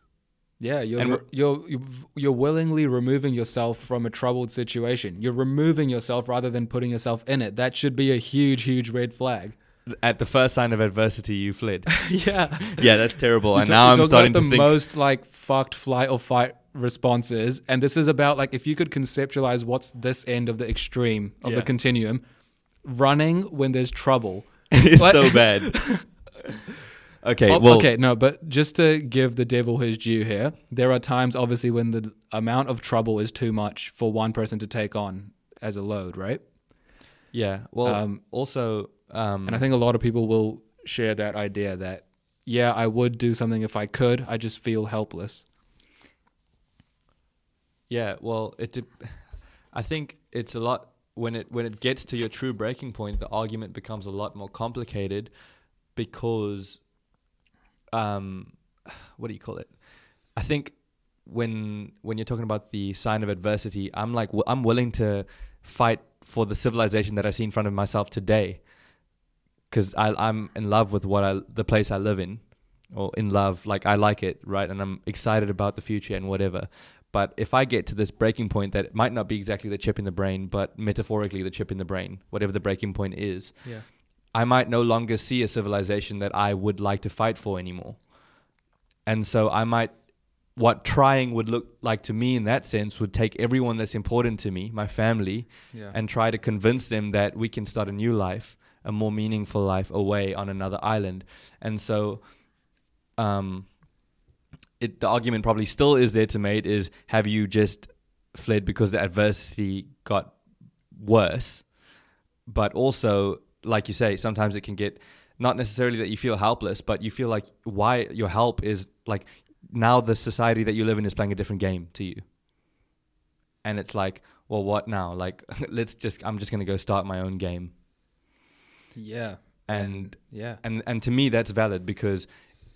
Yeah, you're, re- you're you're you're willingly removing yourself from a troubled situation. You're removing yourself rather than putting yourself in it. That should be a huge, huge red flag. At the first sign of adversity, you fled. yeah, yeah, that's terrible. And now I'm starting about to the think. most like fucked flight or fight responses, and this is about like if you could conceptualize what's this end of the extreme of Yeah. the continuum, running when there's trouble. it's What? so bad. okay, Oh, well, okay, no, but just to give the devil his due here, there are times obviously when the amount of trouble is too much for one person to take on as a load, right? Yeah. Well, Um, also, um, And I think a lot of people will share that idea that, yeah, I would do something if I could. I just feel helpless. Yeah, well, it. De- I think it's a lot when it when it gets to your true breaking point. The argument becomes a lot more complicated because, um, what do you call it? I think when when you're talking about the sign of adversity, I'm like w- I'm willing to fight for the civilization that I see in front of myself today, because I'm in love with what I the place I live in, or in love like I like it, right? And I'm excited about the future and whatever. But if I get to this breaking point that might not be exactly the chip in the brain, but metaphorically the chip in the brain, whatever the breaking point is, Yeah. I might no longer see a civilization that I would like to fight for anymore. And so I might, what trying would look like to me in that sense would take everyone that's important to me, my family, Yeah. and try to convince them that we can start a new life, a more meaningful life away on another island. And so, um, it, the argument probably still is there to made is have you just fled because the adversity got worse? But also, like you say, sometimes it can get not necessarily that you feel helpless, but you feel like why your help is like now the society that you live in is playing a different game to you. And it's like, well, what now? Like, let's just, I'm just going to go start my own game. Yeah. And, Yeah. and, and to me, that's valid because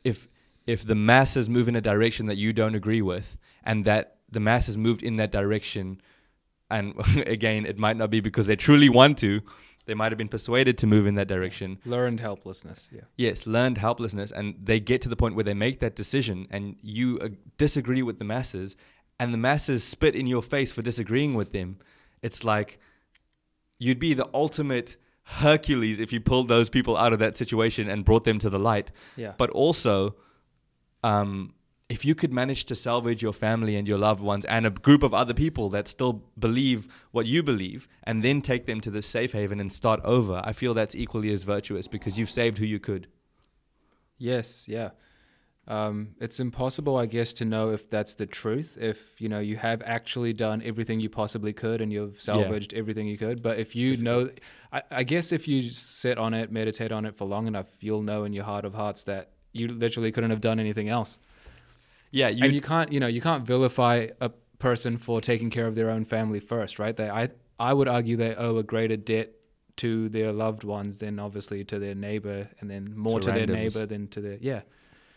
if, if the masses move in a direction that you don't agree with and that the masses moved in that direction, and again, it might not be because they truly want to, they might have been persuaded to move in that direction. Learned helplessness. Yeah. Yes, learned helplessness, and they get to the point where they make that decision, and you uh, disagree with the masses, and the masses spit in your face for disagreeing with them. It's like you'd be the ultimate Hercules if you pulled those people out of that situation and brought them to the light. Yeah. But also, um, if you could manage to salvage your family and your loved ones and a group of other people that still believe what you believe and then take them to the safe haven and start over, I feel that's equally as virtuous because you've saved who you could. Yes, yeah. Um, it's impossible, I guess, to know if that's the truth. If you know you have actually done everything you possibly could and you've salvaged everything you could. But if you know, I, I guess if you sit on it, meditate on it for long enough, you'll know in your heart of hearts that you literally couldn't have done anything else. Yeah, you, and you can't, you know, you can't vilify a person for taking care of their own family first, right? They, I, I would argue they owe a greater debt to their loved ones than obviously to their neighbor, and then more To to, their neighbor than to their yeah.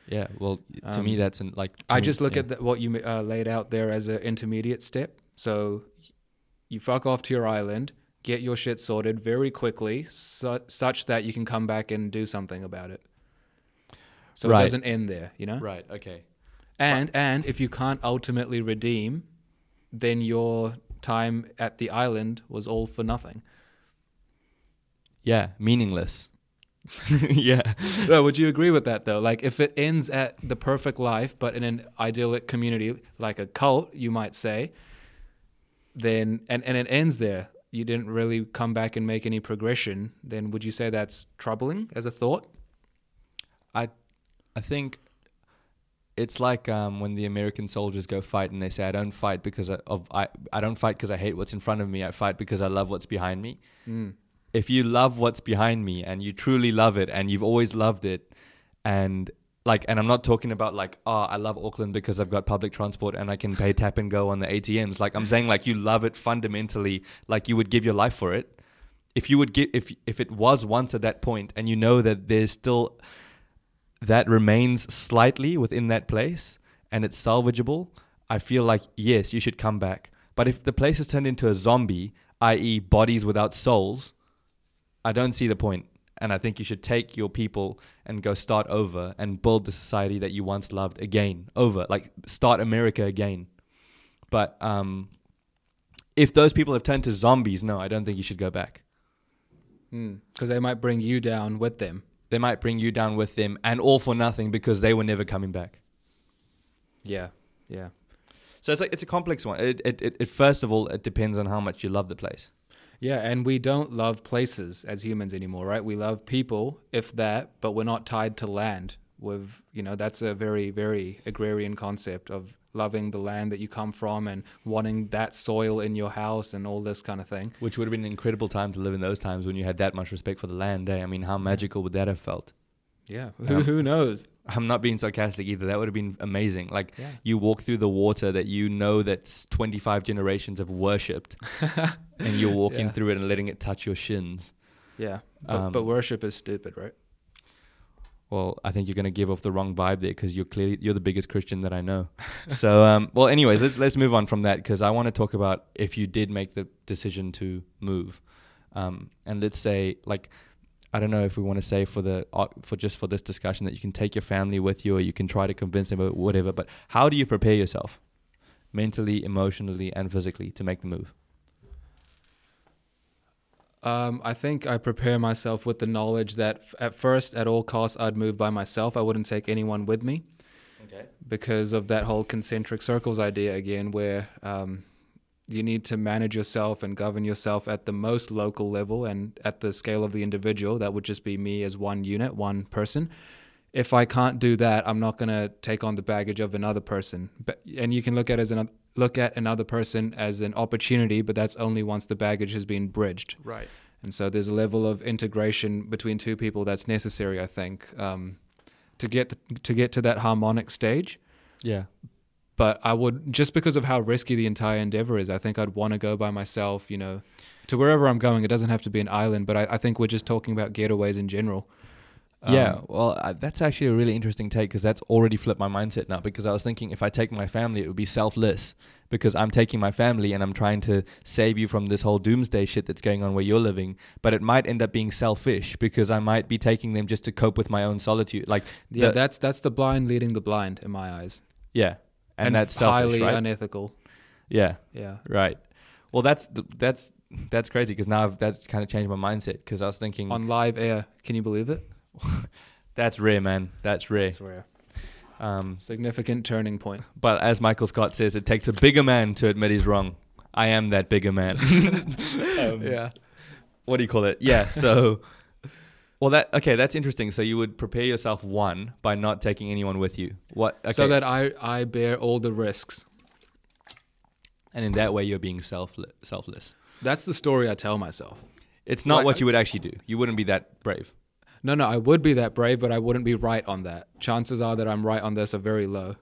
Yeah. Well, to Um, me, that's an, like. I me- just look yeah. at the, what you uh, laid out there as an intermediate step. So you fuck off to your island, get your shit sorted very quickly, su- such that you can come back and do something about it. So Right. it doesn't end there, you know. Right. Okay. And and if you can't ultimately redeem, then your time at the island was all for nothing. Yeah. Meaningless. yeah. No, would you agree with that though? Like if it ends at the perfect life, but in an idyllic community like a cult, you might say, then and, and it ends there. You didn't really come back and make any progression, then would you say that's troubling as a thought? I I think it's like um, when the American soldiers go fight and they say, "I don't fight because I, of I, I don't fight because I hate what's in front of me. I fight because I love what's behind me." Mm. If you love what's behind me and you truly love it and you've always loved it, and like, and I'm not talking about like, oh, I love Auckland because I've got public transport and I can pay tap and go on the ATMs. Like, I'm saying like you love it fundamentally, like you would give your life for it. If you would give, if if it was once at that point, and you know that there's still that remains slightly within that place and it's salvageable, I feel like yes, you should come back. But if the place is turned into a zombie, i.e., bodies without souls, I don't see the point. And I think you should take your people and go start over and build the society that you once loved again, over, like start America again. But um, if those people have turned to zombies, no, I don't think you should go back. Because they might bring you down with them. They might bring you down with them, and all for nothing because they were never coming back. Yeah, yeah. So it's like it's a complex one. It, it, it, it first of all, it depends on how much you love the place. Yeah, and we don't love places as humans anymore, right? We love people, if that, but we're not tied to land. with you know that's a very very agrarian concept of loving the land that you come from and wanting that soil in your house and all this kind of thing. Which would have been an incredible time to live in those times when you had that much respect for the land. Eh? I mean, how magical would that have felt? Yeah, who, who knows? I'm not being sarcastic either. That would have been amazing. Like Yeah. you walk through the water that you know that 25 generations have worshipped, and you're walking Yeah. through it and letting it touch your shins. Yeah, but, Um, but worship is stupid, right? Well, I think you're going to give off the wrong vibe there because you're clearly you're the biggest Christian that I know. so, um, well, anyways, let's let's move on from that because I want to talk about if you did make the decision to move, um, and let's say like I don't know if we want to say for the uh, for just for this discussion that you can take your family with you or you can try to convince them or whatever. But how do you prepare yourself mentally, emotionally, and physically to make the move? Um, I think I prepare myself with the knowledge that f- at first, at all costs, I'd move by myself. I wouldn't take anyone with me Okay. because of that whole concentric circles idea again, where um, you need to manage yourself and govern yourself at the most local level and at the scale of the individual. That would just be me as one unit, one person. If I can't do that, I'm not going to take on the baggage of another person. But, and you can look at as an, look at another person as an opportunity, but that's only once the baggage has been bridged. Right. And so there's a level of integration between two people that's necessary, I think, um, to get to get to that harmonic stage. Yeah. But I would just because of how risky the entire endeavor is, I think I'd want to go by myself. You know, to wherever I'm going. It doesn't have to be an island, but I, I think we're just talking about getaways in general. yeah, Um, well, uh, that's actually a really interesting take because that's already flipped my mindset now. Because I was thinking if I take my family, it would be selfless because I'm taking my family and I'm trying to save you from this whole doomsday shit that's going on where you're living. But it might end up being selfish because I might be taking them just to cope with my own solitude. Like, yeah, the- that's that's the blind leading the blind in my eyes, yeah, and, that's selfish, highly right? unethical. yeah, Yeah, right. Well, that's that's that's crazy because now I've, that's kind of changed my mindset because I was thinking on live air. Can you believe it? that's rare, man. That's rare. I swear, Um, significant turning point. But as Michael Scott says, it takes a bigger man to admit he's wrong. I am that bigger man. Um, yeah. What do you call it? Yeah. So, well, that okay. That's interesting. So you would prepare yourself one by not taking anyone with you. What? Okay. So that I I bear all the risks. and in that way, you're being selfless. Selfless. That's the story I tell myself. It's not Like- what you would actually do. You wouldn't be that brave. No, no, I would be that brave, but I wouldn't be right on that. Chances are that I'm right on this are very low.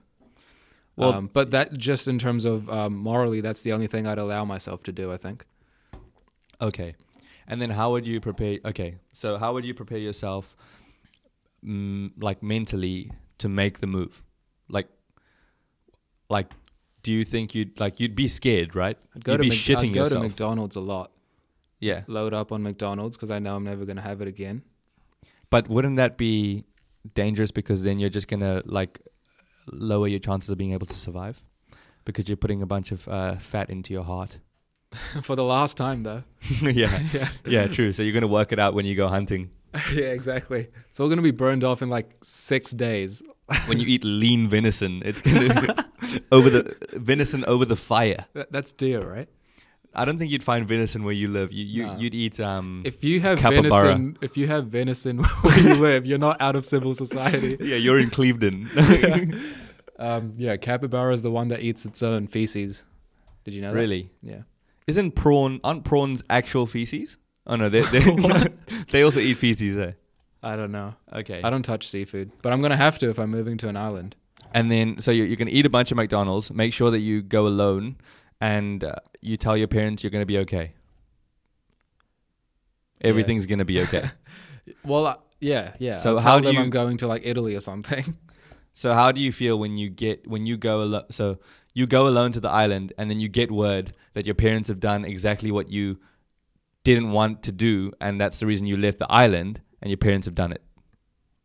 Well- um, but that just in terms of um, morally, that's the only thing I'd allow myself to do. I think. Okay. And then how would you prepare? Okay. So how would you prepare yourself, mm, like mentally, to make the move? Like, like, do you think you'd like you'd be scared, right? I'd go you'd to be Mc- shitting I'd go yourself. to McDonald's a lot. yeah. Load up on McDonald's because I know I'm never going to have it again. But wouldn't that be dangerous because then you're just gonna like lower your chances of being able to survive because you're putting a bunch of uh, fat into your heart. For the last time, though. yeah, yeah. yeah, true. So you're gonna work it out when you go hunting. yeah, exactly. It's all going to be burned off in like six days. When you eat lean venison, it's gonna over the venison over the fire. That, that's deer, right? I don't think you'd find venison where you live. You, you No. you'd eat um. If you have Capybara. venison, if you have venison where you live, you're not out of civil society. yeah, you're in Clevedon. Um, yeah, capybara is the one that eats its own feces. Did you know that? really? Yeah. Isn't prawn? Aren't prawns actual feces? Oh no, they they they also eat feces there. I don't know. Okay. I don't touch seafood, but I'm gonna have to if I'm moving to an island. And then, so you're, you're going to eat a bunch of McDonald's. Make sure that you go alone, and uh, you tell your parents you're going to be okay. Everything's going to be okay. Well, uh, yeah, yeah. So I'll how tell do them you- I'm going to like Italy or something. so how do you feel when you get when you go alone? So you go alone to the island, and then you get word that your parents have done exactly what you didn't want to do, and that's the reason you left the island, and your parents have done it.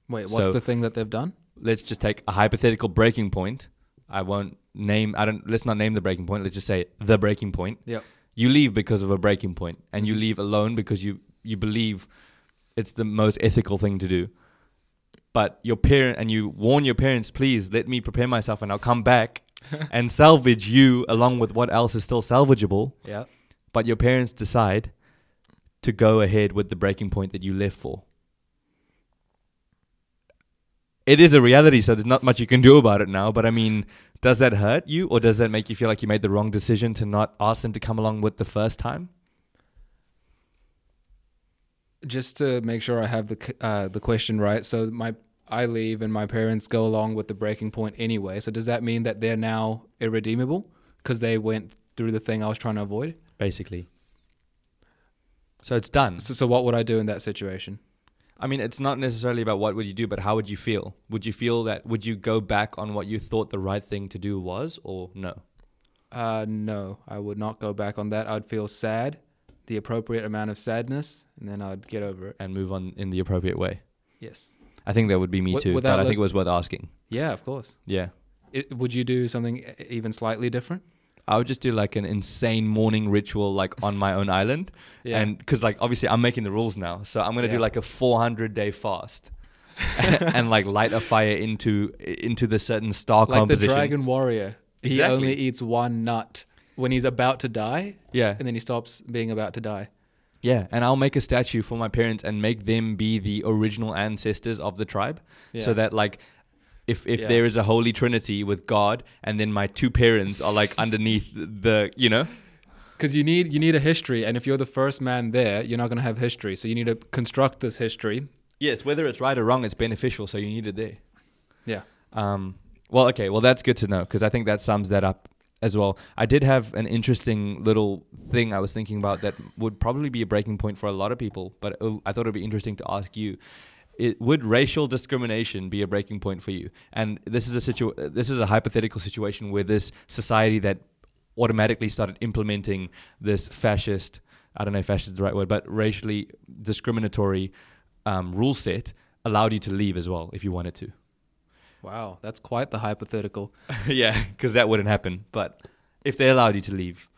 Wait, what's So- the thing that they've done? let's just take a hypothetical breaking point. I won't name. I don't. Let's not name the breaking point. Let's just say the breaking point. Yep. You leave because of a breaking point, and you mm-hmm. leave alone because you you believe it's the most ethical thing to do. But your parent and you warn your parents, please let me prepare myself, and I'll come back and salvage you along with what else is still salvageable. Yeah. But your parents decide to go ahead with the breaking point that you left for. it is a reality, so there's not much you can do about it now. But I mean, does that hurt you, or does that make you feel like you made the wrong decision to not ask them to come along with the first time? Just to make sure I have the uh, the question right. So my I leave and my parents go along with the breaking point anyway. So does that mean that they're now irredeemable because they went through the thing I was trying to avoid? Basically. So it's done. So, so what would I do in that situation? I mean, it's not necessarily about what would you do, but how would you feel? Would you feel that would you go back on what you thought the right thing to do was, or no? Uh, no, I would not go back on that. I'd feel sad, the appropriate amount of sadness, and then I'd get over it. And move on in the appropriate way. Yes. I think that would be me Wi- too, but I think it was worth asking. Yeah, of course. Yeah. It, would you do something even slightly different? I would just do like an insane morning ritual, like on my own island, Yeah. and because like obviously I'm making the rules now, so I'm gonna Yeah. do like a 400 day fast, and like light a fire into into the certain star like the dragon warrior. He Exactly. only eats one nut when he's about to die, Yeah, and then he stops being about to die. Yeah, and I'll make a statue for my parents and make them be the original ancestors of the tribe, Yeah. so that like. If, if Yeah. there is a holy trinity with God and then my two parents are like underneath the you know Because you need you need a history, and if you're the first man there, you're not going to have history. So you need to construct this history. yes whether it's right or wrong it's beneficial so you need it there Yeah. Um, well, okay. Well, that's good to know because I think that sums that up as well. I did have an interesting little thing I was thinking about that would probably be a breaking point for a lot of people, but uh, I thought it'd be interesting to ask you. It, would racial discrimination be a breaking point for you? And this is a situ- This is a hypothetical situation where this society that automatically started implementing this fascist. I don't know if fascist is the right word, but racially discriminatory um, rule set allowed you to leave as well if you wanted to. Wow, that's quite the hypothetical. yeah, because that wouldn't happen. But if they allowed you to leave,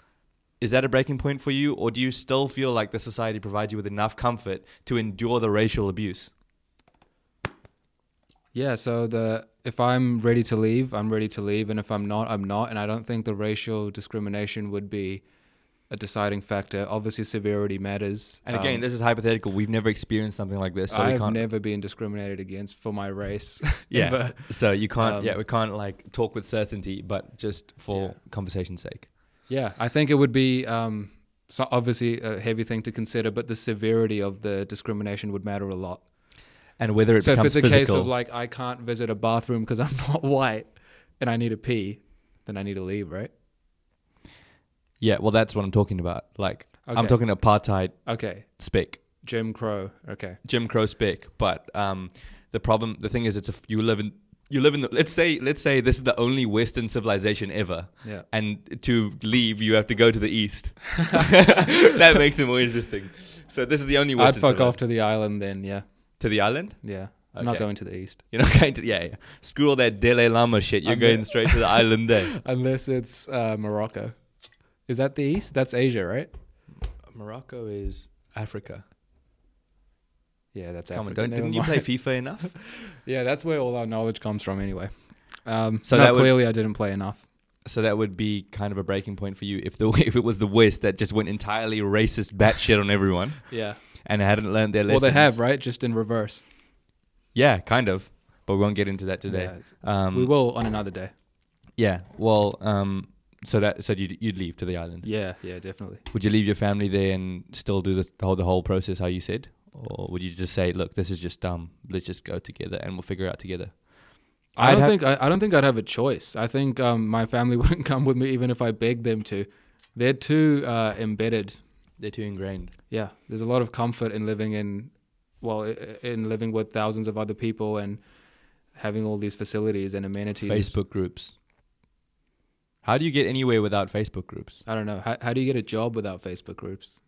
is that a breaking point for you, or do you still feel like the society provides you with enough comfort to endure the racial abuse? Yeah, so the if I'm ready to leave, I'm ready to leave, and if I'm not, I'm not. And I don't think the racial discrimination would be a deciding factor. Obviously, severity matters. And again, Um, this is hypothetical. We've never experienced something like this, so I've never been discriminated against for my race. yeah, ever. so you can't. Um, yeah, we can't like talk with certainty, but just for Yeah. conversation's sake. Yeah, I think it would be um, so obviously a heavy thing to consider, but the severity of the discrimination would matter a lot. And whether it so if it's a physical, case of like I can't visit a bathroom because I'm not white and I need to pee, then I need to leave, right? Yeah, well, that's what I'm talking about. Like, I'm Okay. talking apartheid Okay, spec. Jim Crow. Okay, Jim Crow spec. But um, the problem, the thing is, it's a you live in you live in the let's say let's say this is the only Western civilization ever, yeah. and to leave you have to go to the East. that makes it more interesting. So this is the only I'd fuck off to the island then. Yeah, to the island. yeah. I'm not going to the east You're not going to yeah, yeah. Screw all that Dalai Lama shit. You're I'm going straight to the island there. unless it's uh, Morocco. Is that the east? That's Asia, right? Morocco is Africa. Yeah, that's Come on, Africa. don't didn't you play FIFA enough? Yeah, that's where all our knowledge comes from, anyway. Um, So that would- clearly I didn't play enough. So that would be kind of a breaking point for you if the if it was the West that just went entirely racist batshit on everyone Yeah. and hadn't learned their lessons. Well, they have, right? Just in reverse. Yeah, kind of. But we won't get into that today. Yeah, Um, we will on another day. Yeah. Well, um, so that so you'd you'd leave to the island. Yeah, yeah, definitely. Would you leave your family there and still do the, the whole the whole process how you said, or would you just say, look, this is just dumb. Let's just go together and we'll figure it out together. I I'd don't have- think I, I don't think I'd have a choice. I think um, my family wouldn't come with me even if I begged them to. They're too uh, embedded. They're too ingrained. Yeah, there's a lot of comfort in living in, well, in living with thousands of other people and having all these facilities and amenities. Facebook groups. How do you get anywhere without Facebook groups? I don't know. How, how do you get a job without Facebook groups?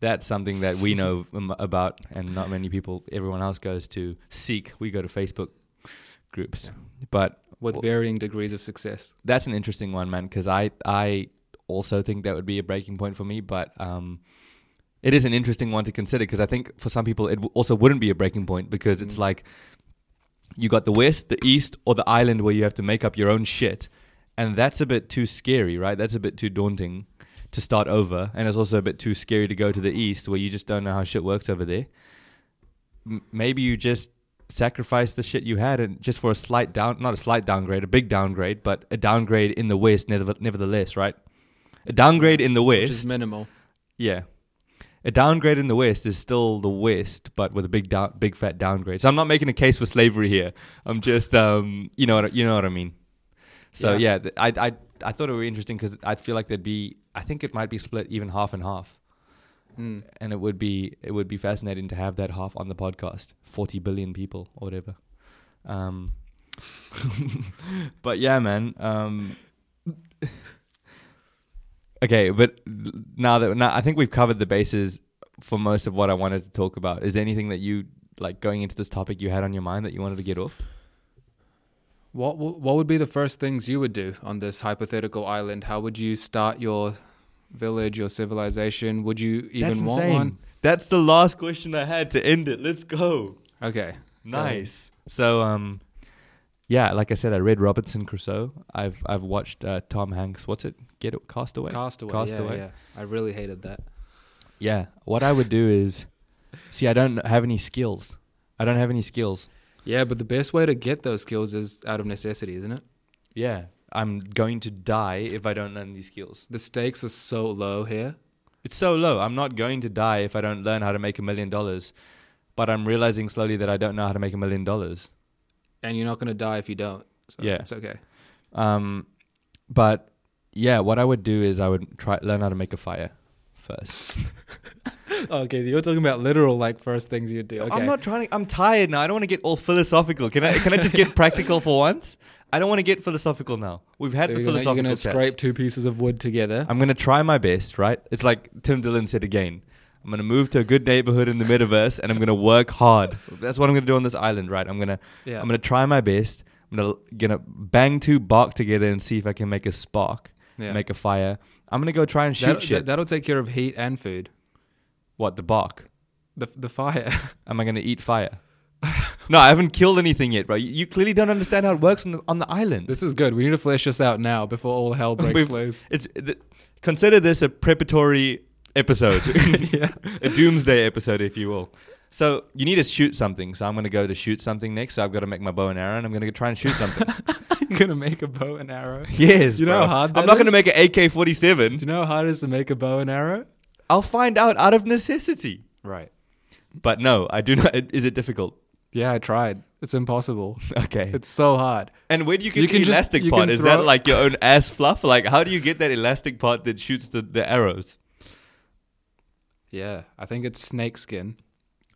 That's something that we know um, about, and not many people. Everyone else goes to seek. We go to Facebook groups, but With varying degrees of success. that's an interesting one, man. Because I I also think that would be a breaking point for me, but um, it is an interesting one to consider because I think for some people it w- also wouldn't be a breaking point because it's Mm. like you got the west, the east, or the island where you have to make up your own shit, and that's a bit too scary, right? That's a bit too daunting to start over, and it's also a bit too scary to go to the east where you just don't know how shit works over there. M- maybe you just sacrifice the shit you had and just for a slight down, not a slight downgrade, a big downgrade, but a downgrade in the West, nevertheless, right? A downgrade in the West, which is minimal. yeah. A downgrade in the West is still the West, but with a big down, big fat downgrade. So I'm not making a case for slavery here. I'm just, um, you know, what, you know what I mean. So Yeah. yeah, th- I, I, I thought it would be interesting because I feel like there'd be, I think it might be split even half and half, Mm. and it would be, it would be fascinating to have that half on the podcast. Forty billion people or whatever. Um, but yeah, man. Um, okay, but now that now I think we've covered the bases for most of what I wanted to talk about. Is there anything that you like going into this topic you had on your mind that you wanted to get off? What what would be the first things you would do on this hypothetical island? How would you start your village, your civilization? Would you even That's want one? That's the last question I had to end it. Let's go. Okay. Nice. So um yeah, like I said, I read Robinson Crusoe. I've I've watched uh, Tom Hanks. What's it? Get it? Castaway. Castaway. Castaway. Yeah, yeah. I really hated that. Yeah. What I would do is, see, I don't have any skills. I don't have any skills. Yeah, but the best way to get those skills is out of necessity, isn't it? Yeah. I'm going to die if I don't learn these skills. The stakes are so low here. It's so low. I'm not going to die if I don't learn how to make a million dollars. But I'm realizing slowly that I don't know how to make a million dollars. And you're not going to die if you don't. So Yeah. It's okay. Um, but yeah, what I would do is I would try learn how to make a fire first. Oh, okay, so you're talking about literal, like, first things you'd do. Okay. I'm not trying. To, I'm tired now. I don't want to get all philosophical. Can I? Can I just get practical for once? I don't want to get philosophical now. We've had So the you're gonna, you're philosophical gonna chats. scrape two pieces of wood together. I'm gonna try my best. Right? It's like Tim Dillon said again. I'm gonna move to a good neighborhood in the metaverse, and I'm gonna work hard. That's what I'm gonna do on this island. Right? I'm gonna. yeah. I'm gonna try my best. I'm gonna gonna bang two bark together and see if I can make a spark, yeah. make a fire. I'm gonna go try and shoot That'll- shit. that'll take care of heat and food. What the bark? The the fire. Am I going to eat fire? no, I haven't killed anything yet, bro. You, you clearly don't understand how it works on the, on the island. this is good. We need to flesh this out now before all hell breaks loose. It's th- consider this a preparatory episode, yeah. a doomsday episode, if you will. So you need to shoot something. So I'm going to go to shoot something next. So I've got to make my bow and arrow, and I'm going to try and shoot something. You're gonna make a bow and arrow. yes, You know bro. how hard I'm not going to make an AK-47. Do you know how hard it is to make a bow and arrow? I'll find out out of necessity. Right. But no, I do not. Is it difficult? Yeah, I tried. It's impossible. Okay. It's so hard. And where do you get You the just- elastic you part? Is that like your own ass fluff? Like, how do you get that elastic part that shoots the, the arrows? Yeah, I think it's snake skin.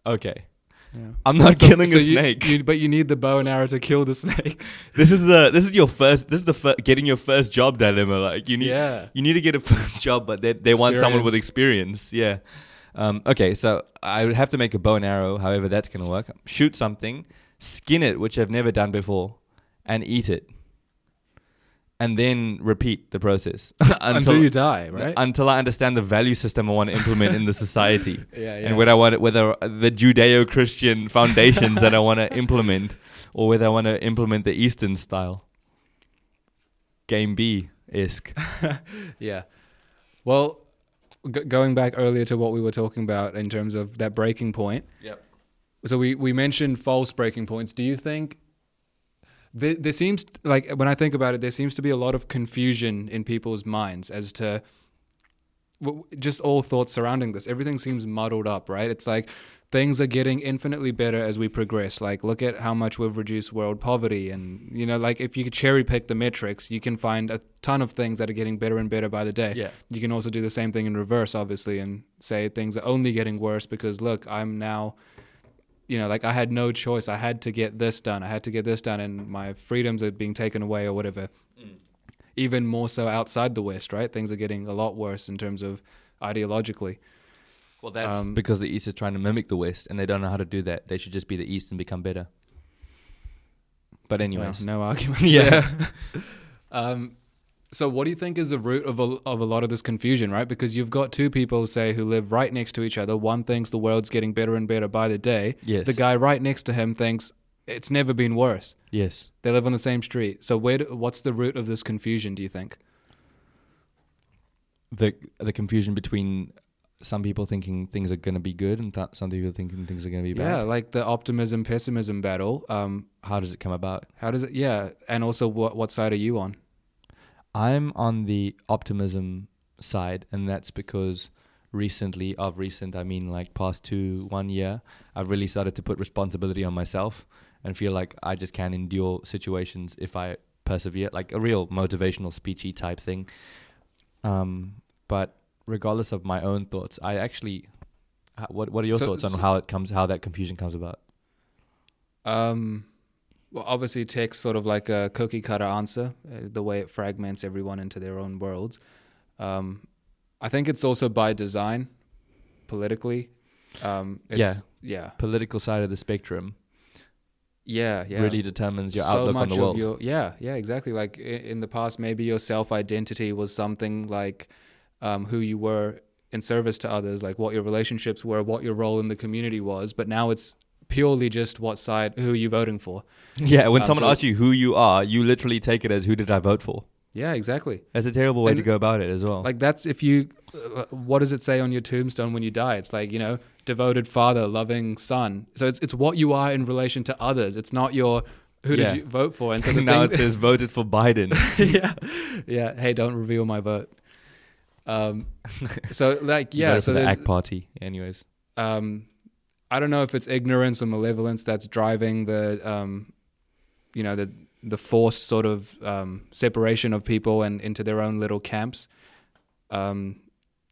Okay. Yeah. I'm not So- killing so a you- snake. you- but you need the bow and arrow to kill the snake. this is the this is your first this is the fir- getting your first job dilemma. Like you need yeah. you need to get a first job, but they they want someone with experience. Yeah. Um, okay, so I would have to make a bow and arrow. However, that's gonna work. Shoot something, skin it, which I've never done before, and eat it, and then repeat the process Until, you die, right? until I understand the value system I want to implement in the society. yeah, yeah. and whether I want whether the Judeo-Christian foundations that I want to implement, or whether I want to implement the Eastern style, Game B isk. yeah. Well, g- going back earlier to what we were talking about in terms of that breaking point. Yep. So we we mentioned false breaking points. Do you think there, there seems like when I think about it, there seems to be a lot of confusion in people's minds as to just all thoughts surrounding this. Everything seems muddled up, right? It's like things are getting infinitely better as we progress. Like look at how much we've reduced world poverty, and you know, like if you could cherry pick the metrics, you can find a ton of things that are getting better and better by the day. Yeah. You can also do the same thing in reverse, obviously, and say things are only getting worse because look, I'm now, you know, like I had no choice. I had to get this done. I had to get this done, and my freedoms are being taken away or whatever. Even more so outside the West, right? Things are getting a lot worse in terms of ideologically. Well, that's Um, because the East is trying to mimic the West, and they don't know how to do that. They should just be the East and become better. But anyways, Well, no argument. Yeah. um, so, what do you think is the root of a, of a lot of this confusion, right? Because you've got two people, say, who live right next to each other. One thinks the world's getting better and better by the day. yes, The guy right next to him thinks it's never been worse. yes. They live on the same street. So, where? Do, what's the root of this confusion? Do you think? The the confusion between some people thinking things are going to be good and th- some people thinking things are going to be bad. Yeah, like the optimism pessimism battle. Um, How does it come about? how does it? Yeah, and also what what side are you on? I'm on the optimism side, and that's because recently, of recent, I mean like past two, one year, I've really started to put responsibility on myself and feel like I just can endure situations if I persevere, like a real motivational speechy type thing. Um, but regardless of my own thoughts, I actually, what what are your So- thoughts on so- how it comes, how that confusion comes about? Um, well, obviously, takes sort of like a cookie cutter answer, uh, the way it fragments everyone into their own worlds. Um, I think it's also by design, politically. Um, it's, Yeah. yeah, Political side of the spectrum yeah, yeah. really determines your so outlook on the of world. your yeah, yeah, exactly. Like in, in the past, maybe your self identity was something like um, who you were in service to others, like what your relationships were, what your role in the community was. But now it's purely just what side, who are you voting for? Yeah, when Um, someone so- asks you who you are, you literally take it as who did I vote for. Yeah, exactly. That's a terrible way And- to go about it as well. Like that's if you, uh, what does it say on your tombstone when you die? It's like you know, devoted father, loving son. So it's it's what you are in relation to others. It's not your who Yeah. did you vote for. And so the now it says voted for Biden. yeah, yeah. Hey, don't reveal my vote. Um, so like yeah, so the ACT party. Anyways, um, I don't know if it's ignorance or malevolence that's driving the, um, you know, the the forced sort of um, separation of people and into their own little camps. Um,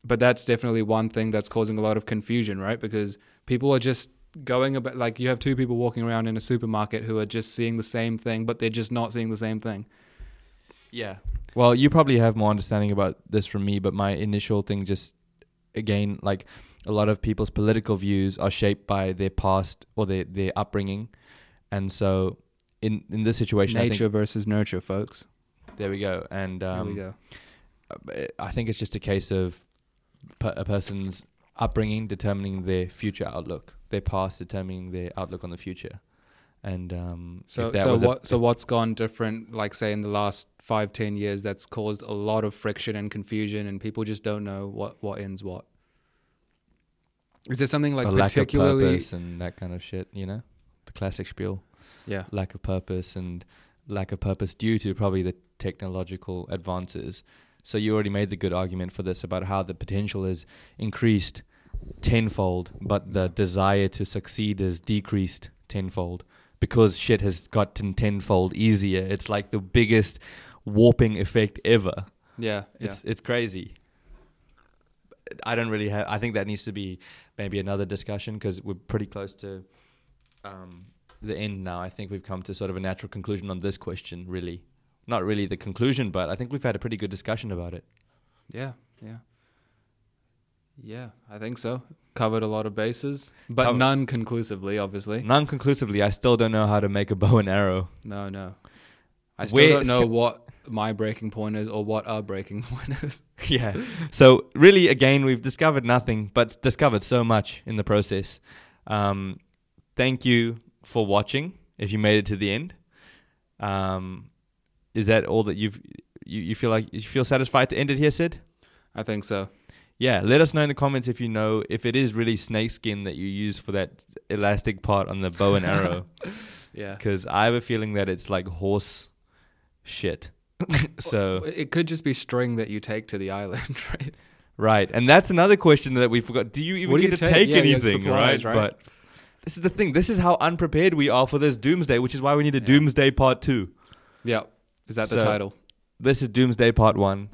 but that's definitely one thing that's causing a lot of confusion, right? Because people are just going about like you have two people walking around in a supermarket who are just seeing the same thing, but they're just not seeing the same thing. yeah. Well, you probably have more understanding about this from me, but my initial thing just again like a lot of people's political views are shaped by their past or their their upbringing, and so in in this situation, Nature versus nurture, folks. there we go. And There um, we go. I think it's just a case of per- a person's upbringing determining their future outlook, their past determining their outlook on the future. And um, So, if that so was a- what? so what's gone different? Like, say, in the last five, ten years, that's caused a lot of friction and confusion, and people just don't know what what ends what. Is there something like a lack of particularly? purpose and that kind of shit, you know, the classic spiel, Yeah, lack of purpose and lack of purpose due to probably the technological advances. So you already made the good argument for this about how the potential is increased tenfold, but the desire to succeed is decreased tenfold because shit has gotten tenfold easier. It's like the biggest warping effect ever. yeah, yeah. It's it's crazy. I don't really have. I think that needs to be maybe another discussion because we're pretty close to um, the end now. I think we've come to sort of a natural conclusion on this question. Really, not really the conclusion, but I think we've had a pretty good discussion about it. Yeah, yeah. Yeah, I think so. Covered a lot of bases, but Cover- none conclusively, obviously. Non-conclusively, I still don't know how to make a bow and arrow. No, no. I still Where don't know what my breaking point is or what our breaking point is. yeah. So really, again, we've discovered nothing, but discovered so much in the process. Um, thank you for watching. If you made it to the end, um, is that all that you've you, you feel like you feel satisfied to end it here, Sid? I think so. Yeah. Let us know in the comments if you know if it is really snakeskin that you use for that elastic part on the bow and arrow, Yeah. because I have a feeling that it's like horse shit. so It could just be string that you take to the island, right? Right, and that's another question that we forgot. Do you even do get you to take? take Yeah, anything? supplies, right? right? but this is the thing. This is how unprepared we are for this doomsday, which is why we need a Yeah. doomsday part two. Yeah. Is that the title? This is doomsday part one.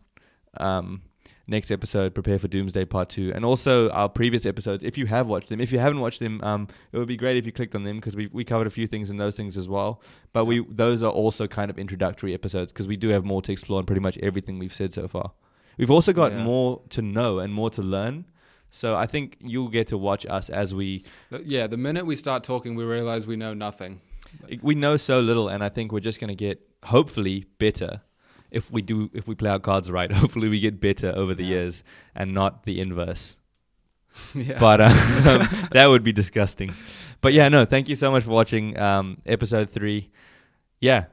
Um, next episode, prepare for doomsday part two, and also our previous episodes. If you have watched them, if you haven't watched them, um, it would be great if you clicked on them because we we covered a few things in those things as well. But we those are also kind of introductory episodes because we do have more to explore on pretty much everything we've said so far. We've also got Yeah. more to know and more to learn. So I think you'll get to watch us as we Yeah, the minute we start talking, we realize we know nothing. we know so little, and I think we're just going to get hopefully better if we do if we play our cards right. Hopefully we get better over the Yeah. years and not the inverse. yeah. But um, that would be disgusting. But yeah, no, thank you so much for watching um, episode three. Yeah,